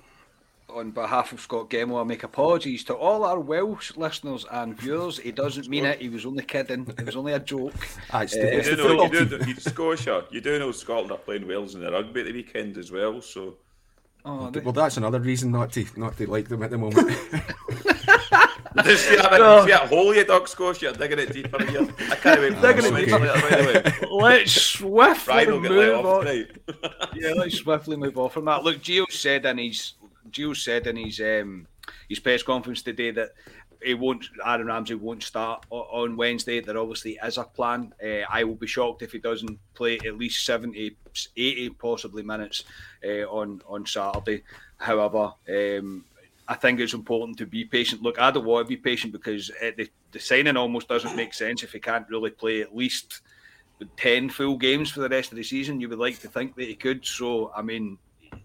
S2: on behalf of Scott Gemmill, I make apologies to all our Welsh listeners and viewers. He doesn't mean it. He was only kidding. It was only a joke.
S4: uh,
S3: you, do know, you, do, you, Scotia, you do know Scotland are playing Wales in the rugby at the weekend as well. So,
S4: oh, well, that's another reason not to not to like them at the moment.
S3: Does see that, no. see that hole you dug, Scotia? Digging it deeper here. I can't wait.
S2: Digging it deeper. Later, let's swiftly move on. Right. yeah, let's swiftly move on from that. Look, Gio said in his Gio said in his um, his press conference today that he won't. Aaron Ramsey won't start on Wednesday. There obviously is a plan. Uh, I will be shocked if he doesn't play at least 70, 80 possibly minutes uh, on on Saturday. However, um, I think it's important to be patient. Look, I don't want to be patient because the, the signing almost doesn't make sense if he can't really play at least 10 full games for the rest of the season. You would like to think that he could. So, I mean,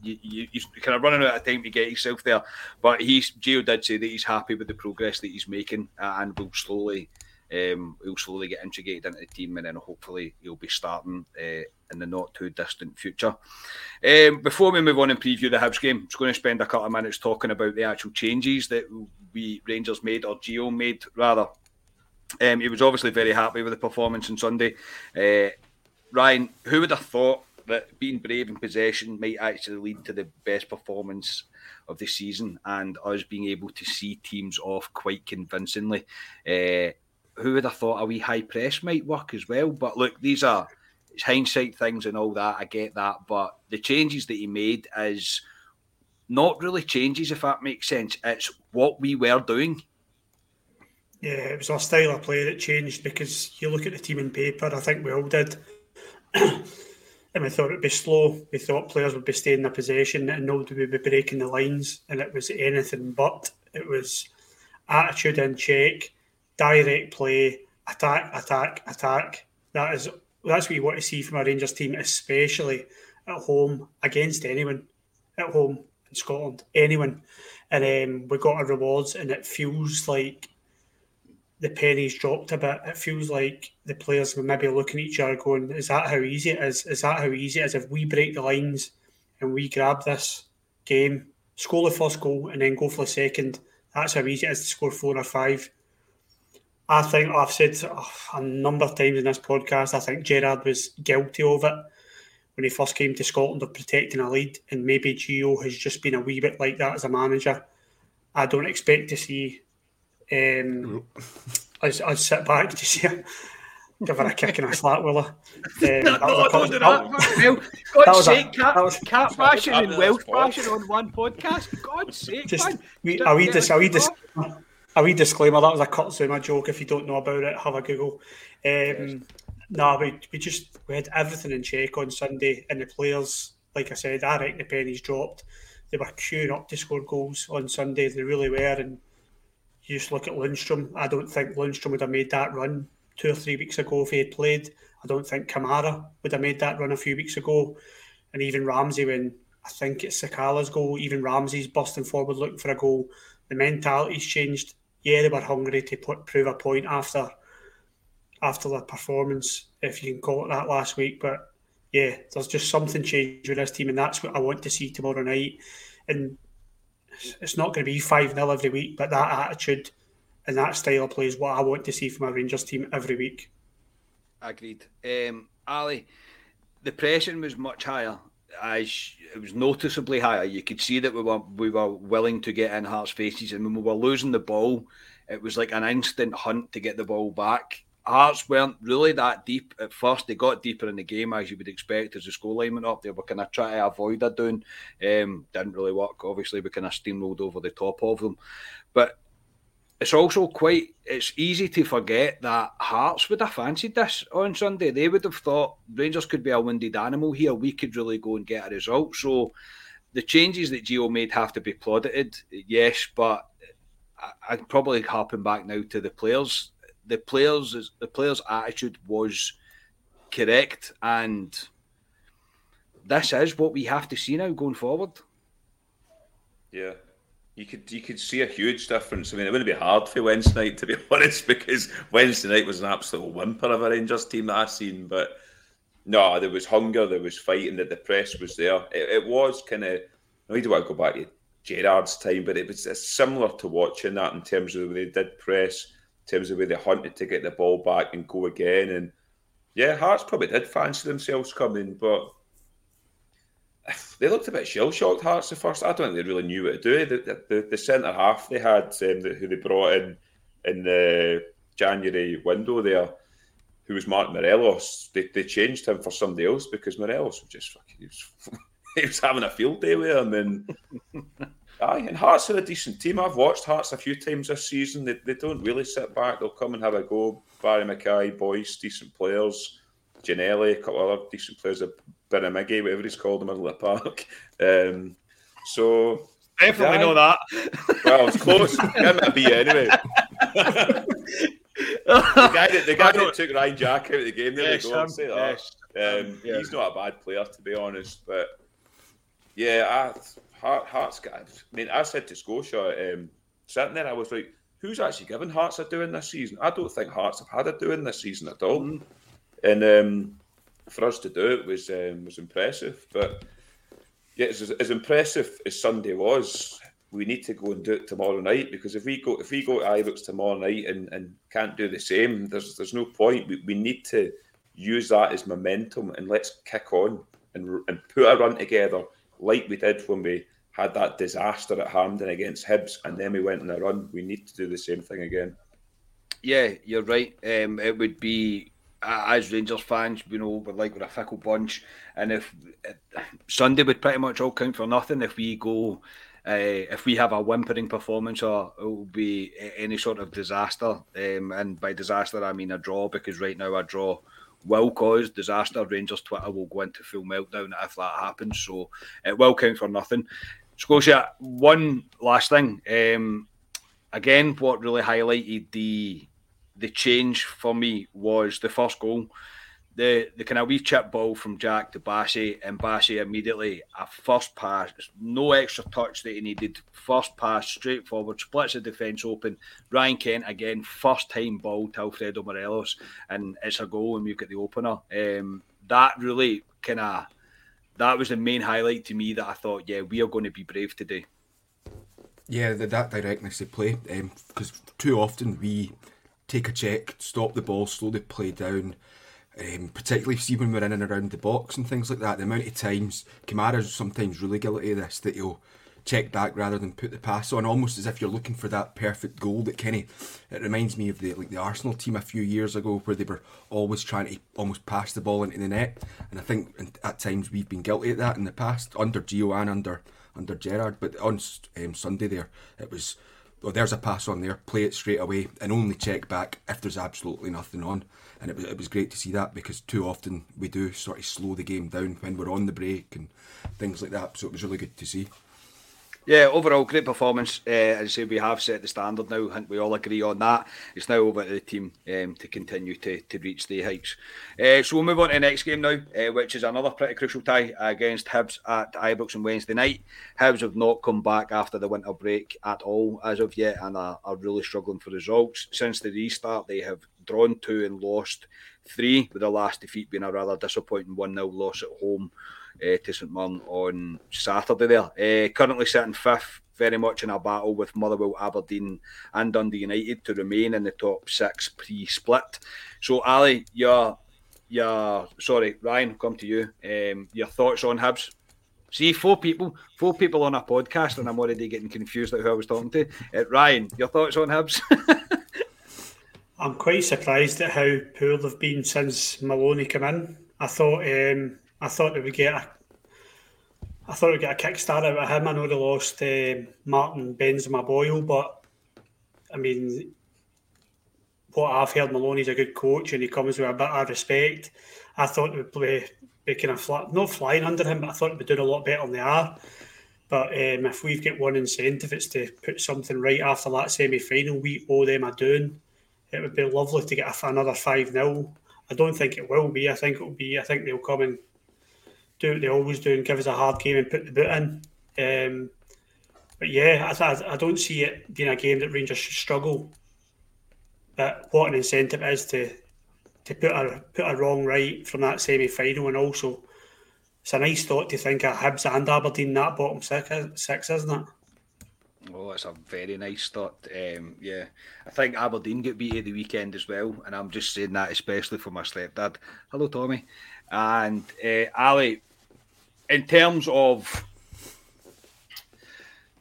S2: you, you, you're kind of running out of time to get yourself there. But he's Gio did say that he's happy with the progress that he's making and will slowly um, he'll slowly get integrated into the team and then hopefully he'll be starting uh, in the not too distant future. Um, before we move on and preview the Hibs game, I'm just going to spend a couple of minutes talking about the actual changes that we Rangers made or Gio made rather. Um, he was obviously very happy with the performance on Sunday. Uh, Ryan, who would have thought that being brave in possession might actually lead to the best performance of the season and us being able to see teams off quite convincingly. Uh, who would have thought a wee high press might work as well? But look, these are it's hindsight things and all that. I get that, but the changes that he made is not really changes, if that makes sense. It's what we were doing.
S5: Yeah, it was our style of play that changed because you look at the team in paper. I think we all did. and we thought it'd be slow. We thought players would be staying in their possession and nobody would be breaking the lines, and it was anything but. It was attitude in check, direct play, attack, attack, attack. That is that's what you want to see from a Rangers team, especially at home against anyone at home in Scotland, anyone. And um, we got our rewards, and it feels like the pennies dropped a bit. It feels like the players were maybe looking at each other going, Is that how easy it is? Is that how easy it is? If we break the lines and we grab this game, score the first goal and then go for the second, that's how easy it is to score four or five. I think I've said a number of times in this podcast, I think Gerrard was guilty of it when he first came to Scotland of protecting a lead, and maybe Gio has just been a wee bit like that as a manager. I don't expect to see um, I'd, I'd sit back to see her, give her a kick and a slap with her. Um, that was a,
S2: that, God's sake, cat, was, cat fashion and Welsh fashion on one podcast. God's sake, just, man. We, a, wee dis, a, wee
S5: dis, a wee disclaimer, that was a Kurt Zouma joke. If you don't know about it, have a Google. Um, yes. No, we, we just we had everything in check on Sunday, and the players, like I said, I reckon the pennies dropped. They were queuing up to score goals on Sunday. They really were, and you just look at Lundstram. I don't think Lundstram would have made that run two or three weeks ago if he had played. I don't think Kamara would have made that run a few weeks ago. And even Ramsey, when I think it's Sakala's goal, even Ramsey's busting forward looking for a goal. The mentality's changed. Yeah, they were hungry to put, prove a point after after the performance, if you can call it that last week. But yeah, there's just something changed with this team, and that's what I want to see tomorrow night. And it's not going to be 5 0 every week, but that attitude and that style of play is what I want to see from a Rangers team every week.
S2: Agreed. Um, Ali, the pressing was much higher. As it was noticeably higher. You could see that we were we were willing to get in Hearts' faces, and when we were losing the ball, it was like an instant hunt to get the ball back. Hearts weren't really that deep at first. They got deeper in the game as you would expect as the scoreline went up. They were kind of trying to avoid a doing. Um, didn't really work. Obviously, we kind of steamrolled over the top of them. But it's also quite it's easy to forget that Hearts would have fancied this on Sunday. They would have thought Rangers could be a wounded animal here. We could really go and get a result. So the changes that Gio made have to be plauded, yes, but I'd probably harpen back now to the players the players the players' attitude was correct, and this is what we have to see now going forward.
S3: Yeah, you could you could see a huge difference. I mean, it wouldn't be hard for Wednesday night to be honest, because Wednesday night was an absolute whimper of a Rangers team that I've seen. But no, there was hunger, there was fighting, that the press was there. It, it was kind of. I don't want to go back to Gerrard's time, but it was similar to watching that in terms of the way they did press terms of where they hunted to get the ball back and go again. And yeah, Hearts probably did fancy themselves coming, but they looked a bit shell shocked. Hearts the first. I don't think they really knew what to do. The, the, the centre half they had, um, who they brought in in the January window there, who was Mark Morelos. They, they changed him for somebody else because Morelos was just fucking. He was, he was having a field day with him, and Aye, and Hearts are a decent team. I've watched Hearts a few times this season. They, they don't really sit back. They'll come and have a go. Barrie McKay, Boyce, decent players. Ginnelly, a couple other decent players. Birimiggy, whatever he's called in the middle of the park. Um, so
S2: definitely know that.
S3: Well, it's close. Give me a B anyway. the guy that the guy that took Ryan Jack out of the game, there yes, we go. Um, say that. Yes. Um, yeah. He's not a bad player to be honest, but yeah, I Heart, Hearts guys. I mean, I said to Scotia, um, sitting there, I was like, who's actually given Hearts a doing this season? I don't think Hearts have had a doing this season at all. Mm. And um, for us to do it was um, was impressive. But yeah, as, as impressive as Sunday was, we need to go and do it tomorrow night because if we go if we go to Ibrox tomorrow night and, and can't do the same, there's there's no point. We, we need to use that as momentum and let's kick on and and put a run together like we did when we had that disaster at Hampden against Hibs, and then we went on a run. We need to do the same thing again.
S2: Yeah, you're right. Um, it would be as Rangers fans, you know, we're like we're a fickle bunch, and if Sunday would pretty much all count for nothing if we go. Uh, if we have a whimpering performance, or it will be any sort of disaster, um, and by disaster I mean a draw, because right now a draw will cause disaster. Rangers Twitter will go into full meltdown if that happens, so it will count for nothing. Scotia, one last thing. Um, again, what really highlighted the the change for me was the first goal. The the kind of wee chip ball from Jack to Bassey, and Bassey immediately a first pass, no extra touch that he needed. First pass, straightforward, splits the defence open. Ryan Kent again, first time ball to Alfredo Morelos, and it's a goal, and we've got the opener. Um, that really kind of that was the main highlight to me that I thought, yeah, we are going to be brave today.
S4: Yeah, that directness they play, because um, too often we take a check, stop the ball, slowly play down. Um, particularly see when we're in and around the box and things like that. The amount of times Kamara's sometimes really guilty of this that he'll check back rather than put the pass on, almost as if you're looking for that perfect goal. That Kenny, it reminds me of the like the Arsenal team a few years ago where they were always trying to almost pass the ball into the net, and I think at times we've been guilty of that in the past under Gio and under under Gerrard. But on um, Sunday there, it was. Oh, there's a pass on there. Play it straight away and only check back if there's absolutely nothing on. And it was, it was great to see that because too often we do sort of slow the game down when we're on the break and things like that. So it was really good to see.
S2: Yeah, overall great performance. Uh, as I say, we have set the standard now. I think we all agree on that. It's now over to the team um, to continue to, to reach the heights. Uh, so we'll move on to the next game now, uh, which is another pretty crucial tie against Hibs at Ibrox on Wednesday night. Hibs have not come back after the winter break at all as of yet and are, are really struggling for results. Since the restart, they have drawn two and lost three, with the last defeat being a rather disappointing 1 0 loss at home uh, to St Mirren on Saturday there. Uh, currently sitting fifth, very much in a battle with Motherwell, Aberdeen and Dundee United to remain in the top six pre-split. So Ali, your your sorry, Ryan, come to you. Um, your thoughts on Hibs? See, four people, four people on a podcast, and I'm already getting confused at who I was talking to. Uh, Ryan, your thoughts on Hibs?
S5: I'm quite surprised at how poor they've been since Maloney came in. I thought um, I thought they would get a I thought we'd get a kickstart out of him. I know they lost uh, Martin Benzema Boyle, but I mean, what I've heard, Maloney's a good coach and he comes with a bit of respect. I thought would play, be kind of fly, not flying under him, but I thought be doing a lot better than they are. But um, if we've got one incentive, it's to put something right after that semi final. We owe them a doing. It would be lovely to get another 5 0. I don't think it will be. I think it will be. I think they'll come and do what they always do and give us a hard game and put the boot in. Um, but yeah, I, I, don't see it being a game that Rangers should struggle. But what an incentive is to to put a put a wrong right from that semi final, and also it's a nice thought to think of Hibs and Aberdeen that bottom six, six isn't it?
S2: Well, it's a very nice thought. Um, yeah, I think Aberdeen get beat at the weekend as well, and I'm just saying that especially for my stepdad. Hello, Tommy, and uh, Ali in terms of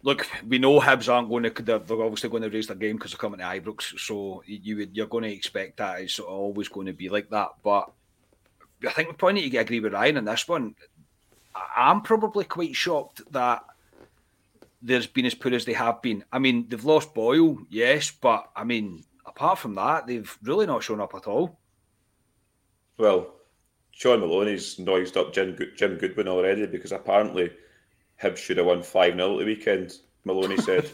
S2: look, we know Hibs aren't going to. They're, obviously going to raise their game because they're coming to Ibrox, so you would you're going to expect that it's always going to be like that. But I think we probably need to agree with Ryan on this one. I'm probably quite shocked that there's been as poor as they have been. I mean, they've lost Boyle, yes, but I mean, apart from that, they've really not shown up at all.
S3: Well, Shaun Maloney's noised up Jim, Jim Goodwin already because apparently Hibs should have won 5 0 at the weekend, Maloney said.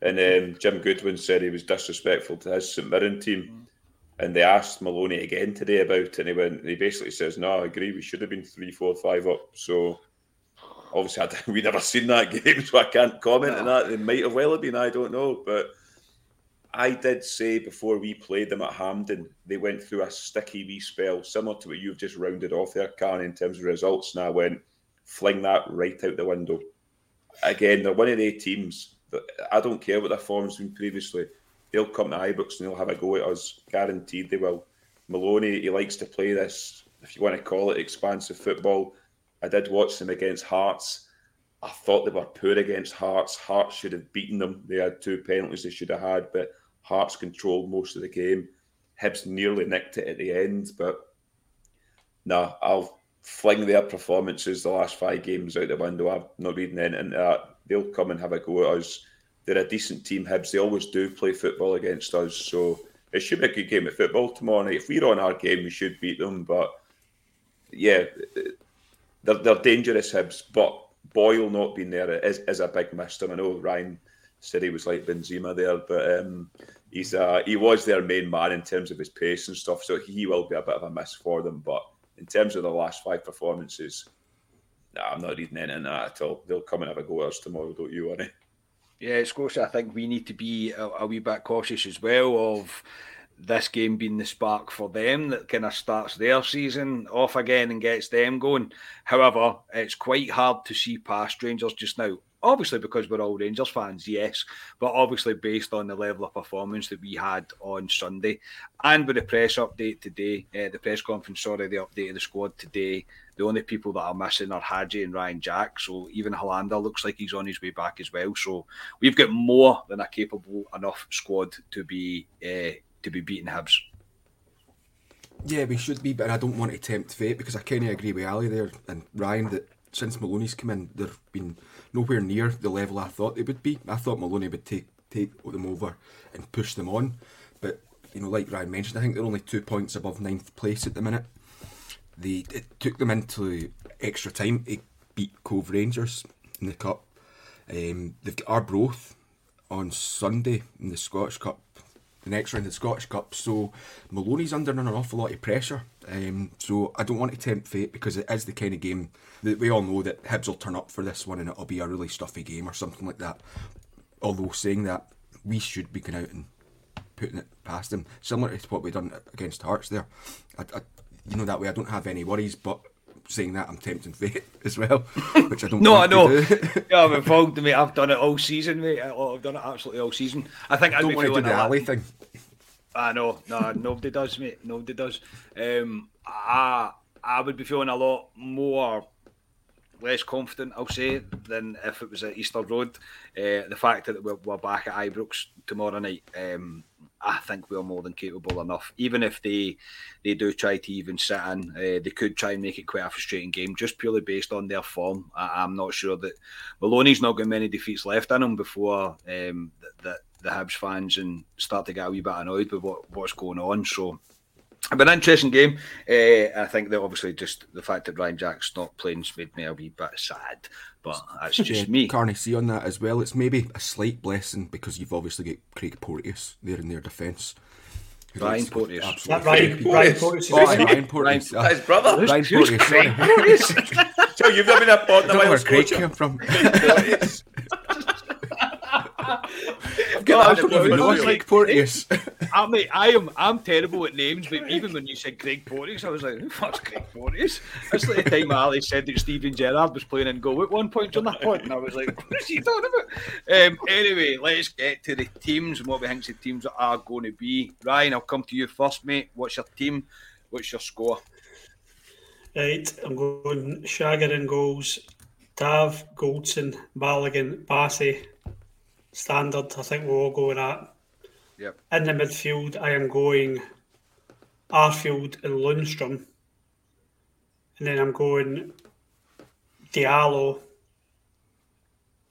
S3: and um, Jim Goodwin said he was disrespectful to his St Mirren team. And they asked Maloney again today about it, and he went. And he basically says, "No, I agree. We should have been three, four, five up." So obviously, we never seen that game, so I can't comment on that. They might have well have been. I don't know, but I did say before we played them at Hampden, they went through a sticky wee spell, similar to what you've just rounded off there, Karen, in terms of results. And I went, fling that right out the window. Again, they're one of the teams that I don't care what their form's been previously. They'll come to Ibrox and they'll have a go at us. Guaranteed they will. Maloney, he likes to play this, if you want to call it, expansive football. I did watch them against Hearts. I thought they were poor against Hearts. Hearts should have beaten them. They had two penalties they should have had, but Hearts controlled most of the game. Hibs nearly nicked it at the end, but no, nah, I'll fling their performances the last five games out the window. I'm not reading anything that. They'll come and have a go at us. They're a decent team, Hibs. They always do play football against us, so it should be a good game of football tomorrow night. If we're on our game, we should beat them. But yeah, they're, they're dangerous, Hibs. But Boyle not being there is, is a big miss. I know Ryan said he was like Benzema there, but um, he's uh, he was their main man in terms of his pace and stuff. So he will be a bit of a miss for them. But in terms of the last five performances, nah, I'm not reading anything that at all. They'll come and have a go at us tomorrow, don't you worry.
S2: Yeah, Scotia, I think we need to be a, a wee bit cautious as well of this game being the spark for them that kind of starts their season off again and gets them going. However, it's quite hard to see past Rangers just now obviously because we're all Rangers fans, yes, but obviously based on the level of performance that we had on Sunday, and with the press update today, uh, the press conference, sorry, the update of the squad today, the only people that are missing are Hagi and Ryan Jack. So even Helander looks like he's on his way back as well. So we've got more than a capable enough squad to be uh, to be beating Hibs.
S4: Yeah, we should be, but I don't want to tempt fate because I kind of agree with Ali there and Ryan that since Maloney's come in, they've been nowhere near the level I thought they would be. I thought Maloney would take take them over and push them on, but you know, like Ryan mentioned, I think they're only two points above ninth place at the minute. They it took them into extra time to beat Cove Rangers in the cup. Um, they've got Arbroath on Sunday in the Scottish Cup the next round of the Scottish Cup. So Maloney's under an awful lot of pressure. Um, so I don't want to tempt fate because it is the kind of game that we all know that Hibs will turn up for this one and it'll be a really stuffy game or something like that. Although saying that, we should be going out and putting it past them, similar to what we've done against Hearts there. I, I, you know that way I don't have any worries, but saying that I'm tempting fate as well, which I don't.
S2: no, I know. yeah, I'm involved, mate. I've done it all season, mate. I've done it absolutely all season. I think I
S4: don't want to do the alley thing.
S2: I know, no, nobody does, mate. Nobody does. Um, I I would be feeling a lot more less confident, I'll say, than if it was at Easter Road. Uh, the fact that we're, we're, back at Ibrox tomorrow night, um, I think we're more than capable enough. Even if they they do try to even sit in, uh, they could try and make it quite a frustrating game, just purely based on their form. I, am not sure that Maloney's not got many defeats left in him before um, that the Hibs fans and start to get a wee bit annoyed with what, what's going on. So but an interesting game. Uh, I think that obviously just the fact that Ryan Jack's not playing's made me a wee bit sad, but that's just yeah, me.
S4: Carney, see on that as well. It's maybe a slight blessing because you've obviously got Craig Porteous there in their defence.
S2: Ryan Porteous.
S5: Absolutely. Ryan, Ryan Porteous. Oh,
S4: Ryan Porteous.
S3: Ryan, his brother.
S4: Ryan Porteous.
S3: Sorry. so you've never been a pod in a while.
S4: Craig came from. God, I don't even know Craig Porteous.
S2: I mean, I am I'm terrible at names, but even when you said Craig Porteous, I was like, who fuck's Craig Porteous? That's like the time Ali said that Steven Gerrard was playing in goal at one point on that point, and I was like, what is he talking about? Um, anyway, let's get to the teams and what we think the teams are going to be. Ryan, I'll come to you first, mate. What's your team? What's your score?
S5: Right, I'm going Shagger in goals, Tav, Goldson, Balogun, Bassey, standard. I think we're all going at.
S2: Yep.
S5: In the midfield, I am going Arfield and Lundstram. And then I'm going Diallo,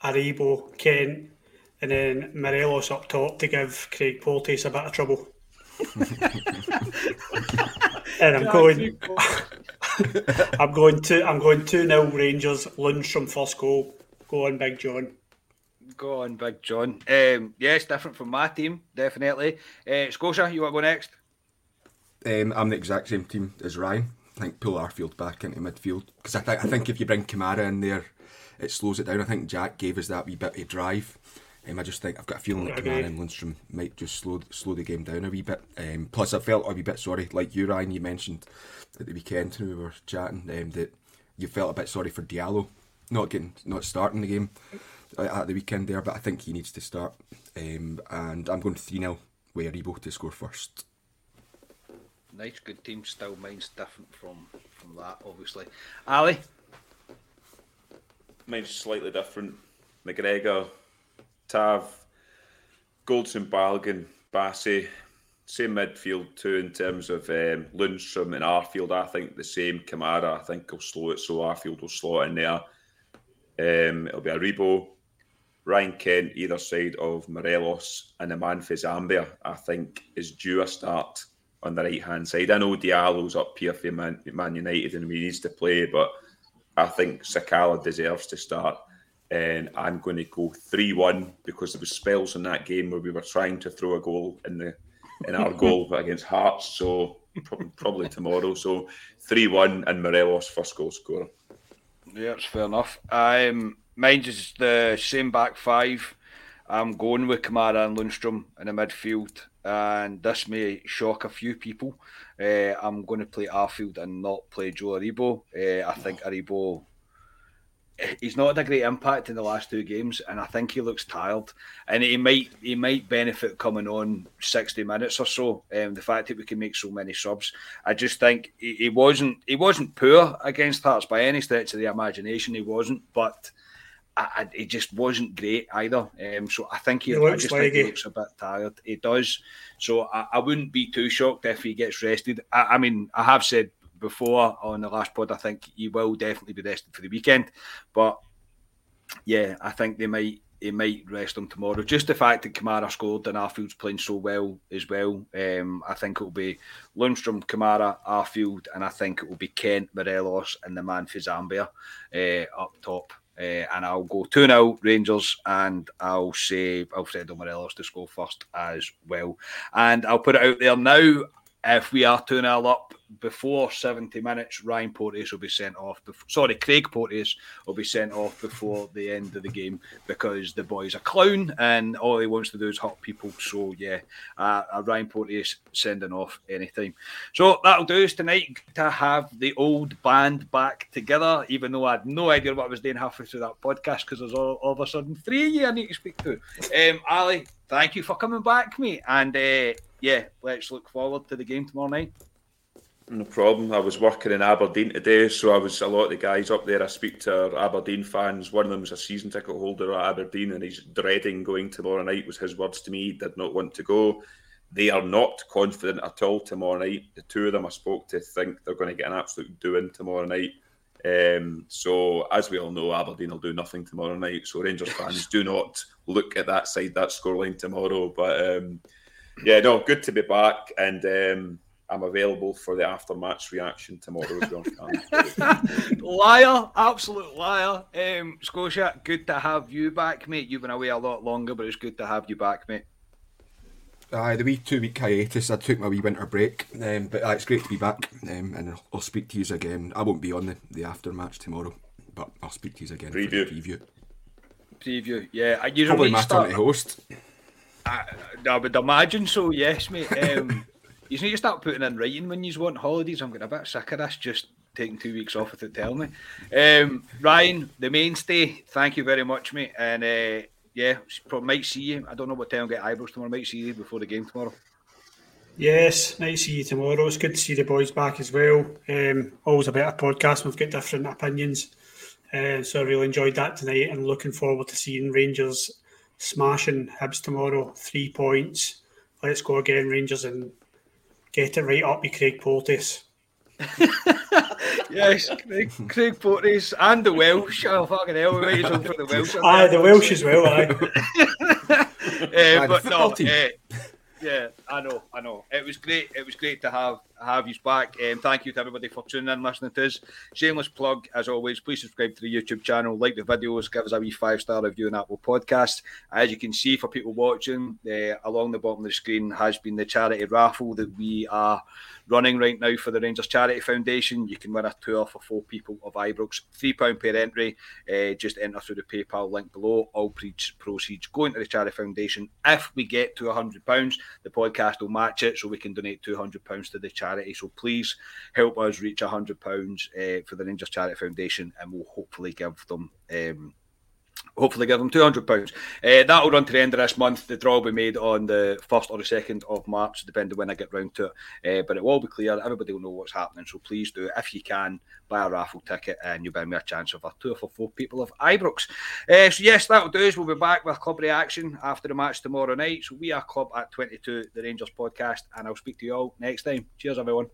S5: Aribo, Kent, and then Morelos up top to give Craig Porteous a bit of trouble. and I'm going I'm going to I'm going two nil Rangers, Lundstram first goal. Go on, Big John.
S2: Go on, Big John. Um, yes, different from my team, definitely. Uh, Scotia, you want to go next?
S4: Um, I'm the exact same team as Ryan. I think pull Arfield back into midfield because I, th- I think if you bring Kamara in there, it slows it down. I think Jack gave us that wee bit of drive. Um, I just think I've got a feeling that Kamara and Lundstram might just slow slow the game down a wee bit. Um, plus, I felt a wee bit sorry, like you, Ryan. You mentioned at the weekend when we were chatting um, that you felt a bit sorry for Diallo not getting not starting the game at the weekend there, but I think he needs to start. Um, and I'm going 3 0 with Aribo to score first.
S2: Nice, good team. Still, mine's different from from that, obviously. Ali?
S3: Mine's slightly different. McGregor, Tav, Goldson, Balogun, Bassey. Same midfield too in terms of um, Lundstram and Arfield. I think the same. Kamara, I think, will slow it so Arfield will slot in there. Um, it'll be Aribo, Ryan Kent either side of Morelos and the man for Zambia, I think, is due a start on the right hand side. I know Diallo's up here for Man, Man United and he needs to play, but I think Sakala deserves to start. And I'm going to go 3 1 because there was spells in that game where we were trying to throw a goal in the in our goal against Hearts. So probably tomorrow. So 3 1 and Morelos first goal scorer.
S2: Yeah, it's fair enough. Um, Mine's is the same back five. I'm going with Kamara and Lundstram in the midfield, and this may shock a few people. Uh, I'm going to play Arfield and not play Joe Aribo. Uh, I think Aribo, he's not had a great impact in the last two games, and I think he looks tired. And he might he might benefit coming on 60 minutes or so. Um, the fact that we can make so many subs, I just think he, he wasn't he wasn't poor against Hearts by any stretch of the imagination. He wasn't, but I, I, he just wasn't great either. Um, so I think he, he I just think he looks a bit tired. He does. So I, I, wouldn't be too shocked if he gets rested. I, mean, I have said before on the last pod, I think he will definitely be rested for the weekend. But yeah, I think they might he might rest him tomorrow. Just the fact that Kamara scored and Arfield's playing so well as well. Um, I think it will be Lundstram, Kamara, Arfield, and I think it will be Kent, Morelos, and the man for Zambia uh, up top. Uh, and I'll go 2 0 Rangers and I'll say Alfredo Morelos to score first as well. And I'll put it out there now if we are 2 0 up before 70 minutes, Ryan Porteous will be sent off. Before, sorry, Craig Porteous will be sent off before the end of the game because the boy's a clown and all he wants to do is hurt people. So, yeah, uh, uh, Ryan Porteous sending off anytime. So, that'll do us tonight to have the old band back together, even though I had no idea what I was doing halfway through that podcast because there's all, all, of a sudden three of you I need to speak to. Um, Ali, thank you for coming back, mate. And uh, yeah, let's look forward to the game tomorrow night.
S3: No problem. I was working in Aberdeen today, so I was a lot of the guys up there. I speak to Aberdeen fans. One of them is a season ticket holder at Aberdeen, and he's dreading going tomorrow night. Was his words to me. He did not want to go. they are not confident at all tomorrow night. The two of them I spoke to think they're going to get an absolute doing tomorrow night. Um, so, as we all know, Aberdeen will do nothing tomorrow night. So, Rangers fans do not look at that side, that scoreline tomorrow. But um, yeah, no, good to be back. And um, I'm available for the after match reaction tomorrow as well.
S2: liar, absolute liar. Um, Scotia, good to have you back, mate. You've been away a lot longer, but it's good to have you back, mate.
S4: Aye, the wee two week hiatus. I took my wee winter break, um, but aye, it's great to be back. Um, and I'll, I'll speak to you again. I won't be on the, the after match tomorrow, but I'll speak to you again.
S3: Preview.
S4: preview.
S2: Preview. Yeah, you
S4: probably my turn to host.
S2: I, I would imagine so. Yes, mate. Um, you need to start putting in writing when you want holidays. I'm getting a bit sick of this. Just taking two weeks off without telling me. Um, Ryan, the mainstay. Thank you very much, mate. And uh, yeah, might see you. I don't know what time I'll get Ibrox tomorrow. Might see you before the game tomorrow.
S5: Yes, nice to see you tomorrow. It's good to see the boys back as well. Um, always a better podcast. We've got different opinions. Uh, so I really enjoyed that tonight and looking forward to seeing Rangers smashing Hibs tomorrow. Three points. Let's go again, Rangers, and get it right up you Craig Porteous.
S2: yes, Craig, Craig Porteous and the Welsh. Oh, fucking hell, we waited for the Welsh.
S5: Aye, the Welsh as well, aye.
S2: uh, but no, uh, yeah, I know, I know. It was great. It was great to have have you back. Um, thank you to everybody for tuning in, listening to us. Shameless plug, as always. Please subscribe to the YouTube channel, like the videos, give us a wee five star review on Apple Podcast. As you can see, for people watching, uh, along the bottom of the screen has been the charity raffle that we are running right now for the Rangers Charity Foundation. You can win a tour for four people of Ibrox, £3 per entry. Uh, just enter through the PayPal link below. All proceeds going to the Charity Foundation. If we get to a £100, the podcast will match it so we can donate £200 to the charity. So please help us reach £100 uh, for the Rangers Charity Foundation and we'll hopefully give them. Um, hopefully give them £200. Uh, that will run to the end of this month. The draw will be made on the 1st or the 2nd of March, depending when I get round to it. Uh, but it will be clear. Everybody will know what's happening. So please do, if you can, buy a raffle ticket and you'll buy me a chance of a tour for four people of Ibrox. Uh, so, yes, that will do us. We'll be back with club reaction after the match tomorrow night. So, we are Club at 22, the Rangers podcast, and I'll speak to you all next time. Cheers, everyone.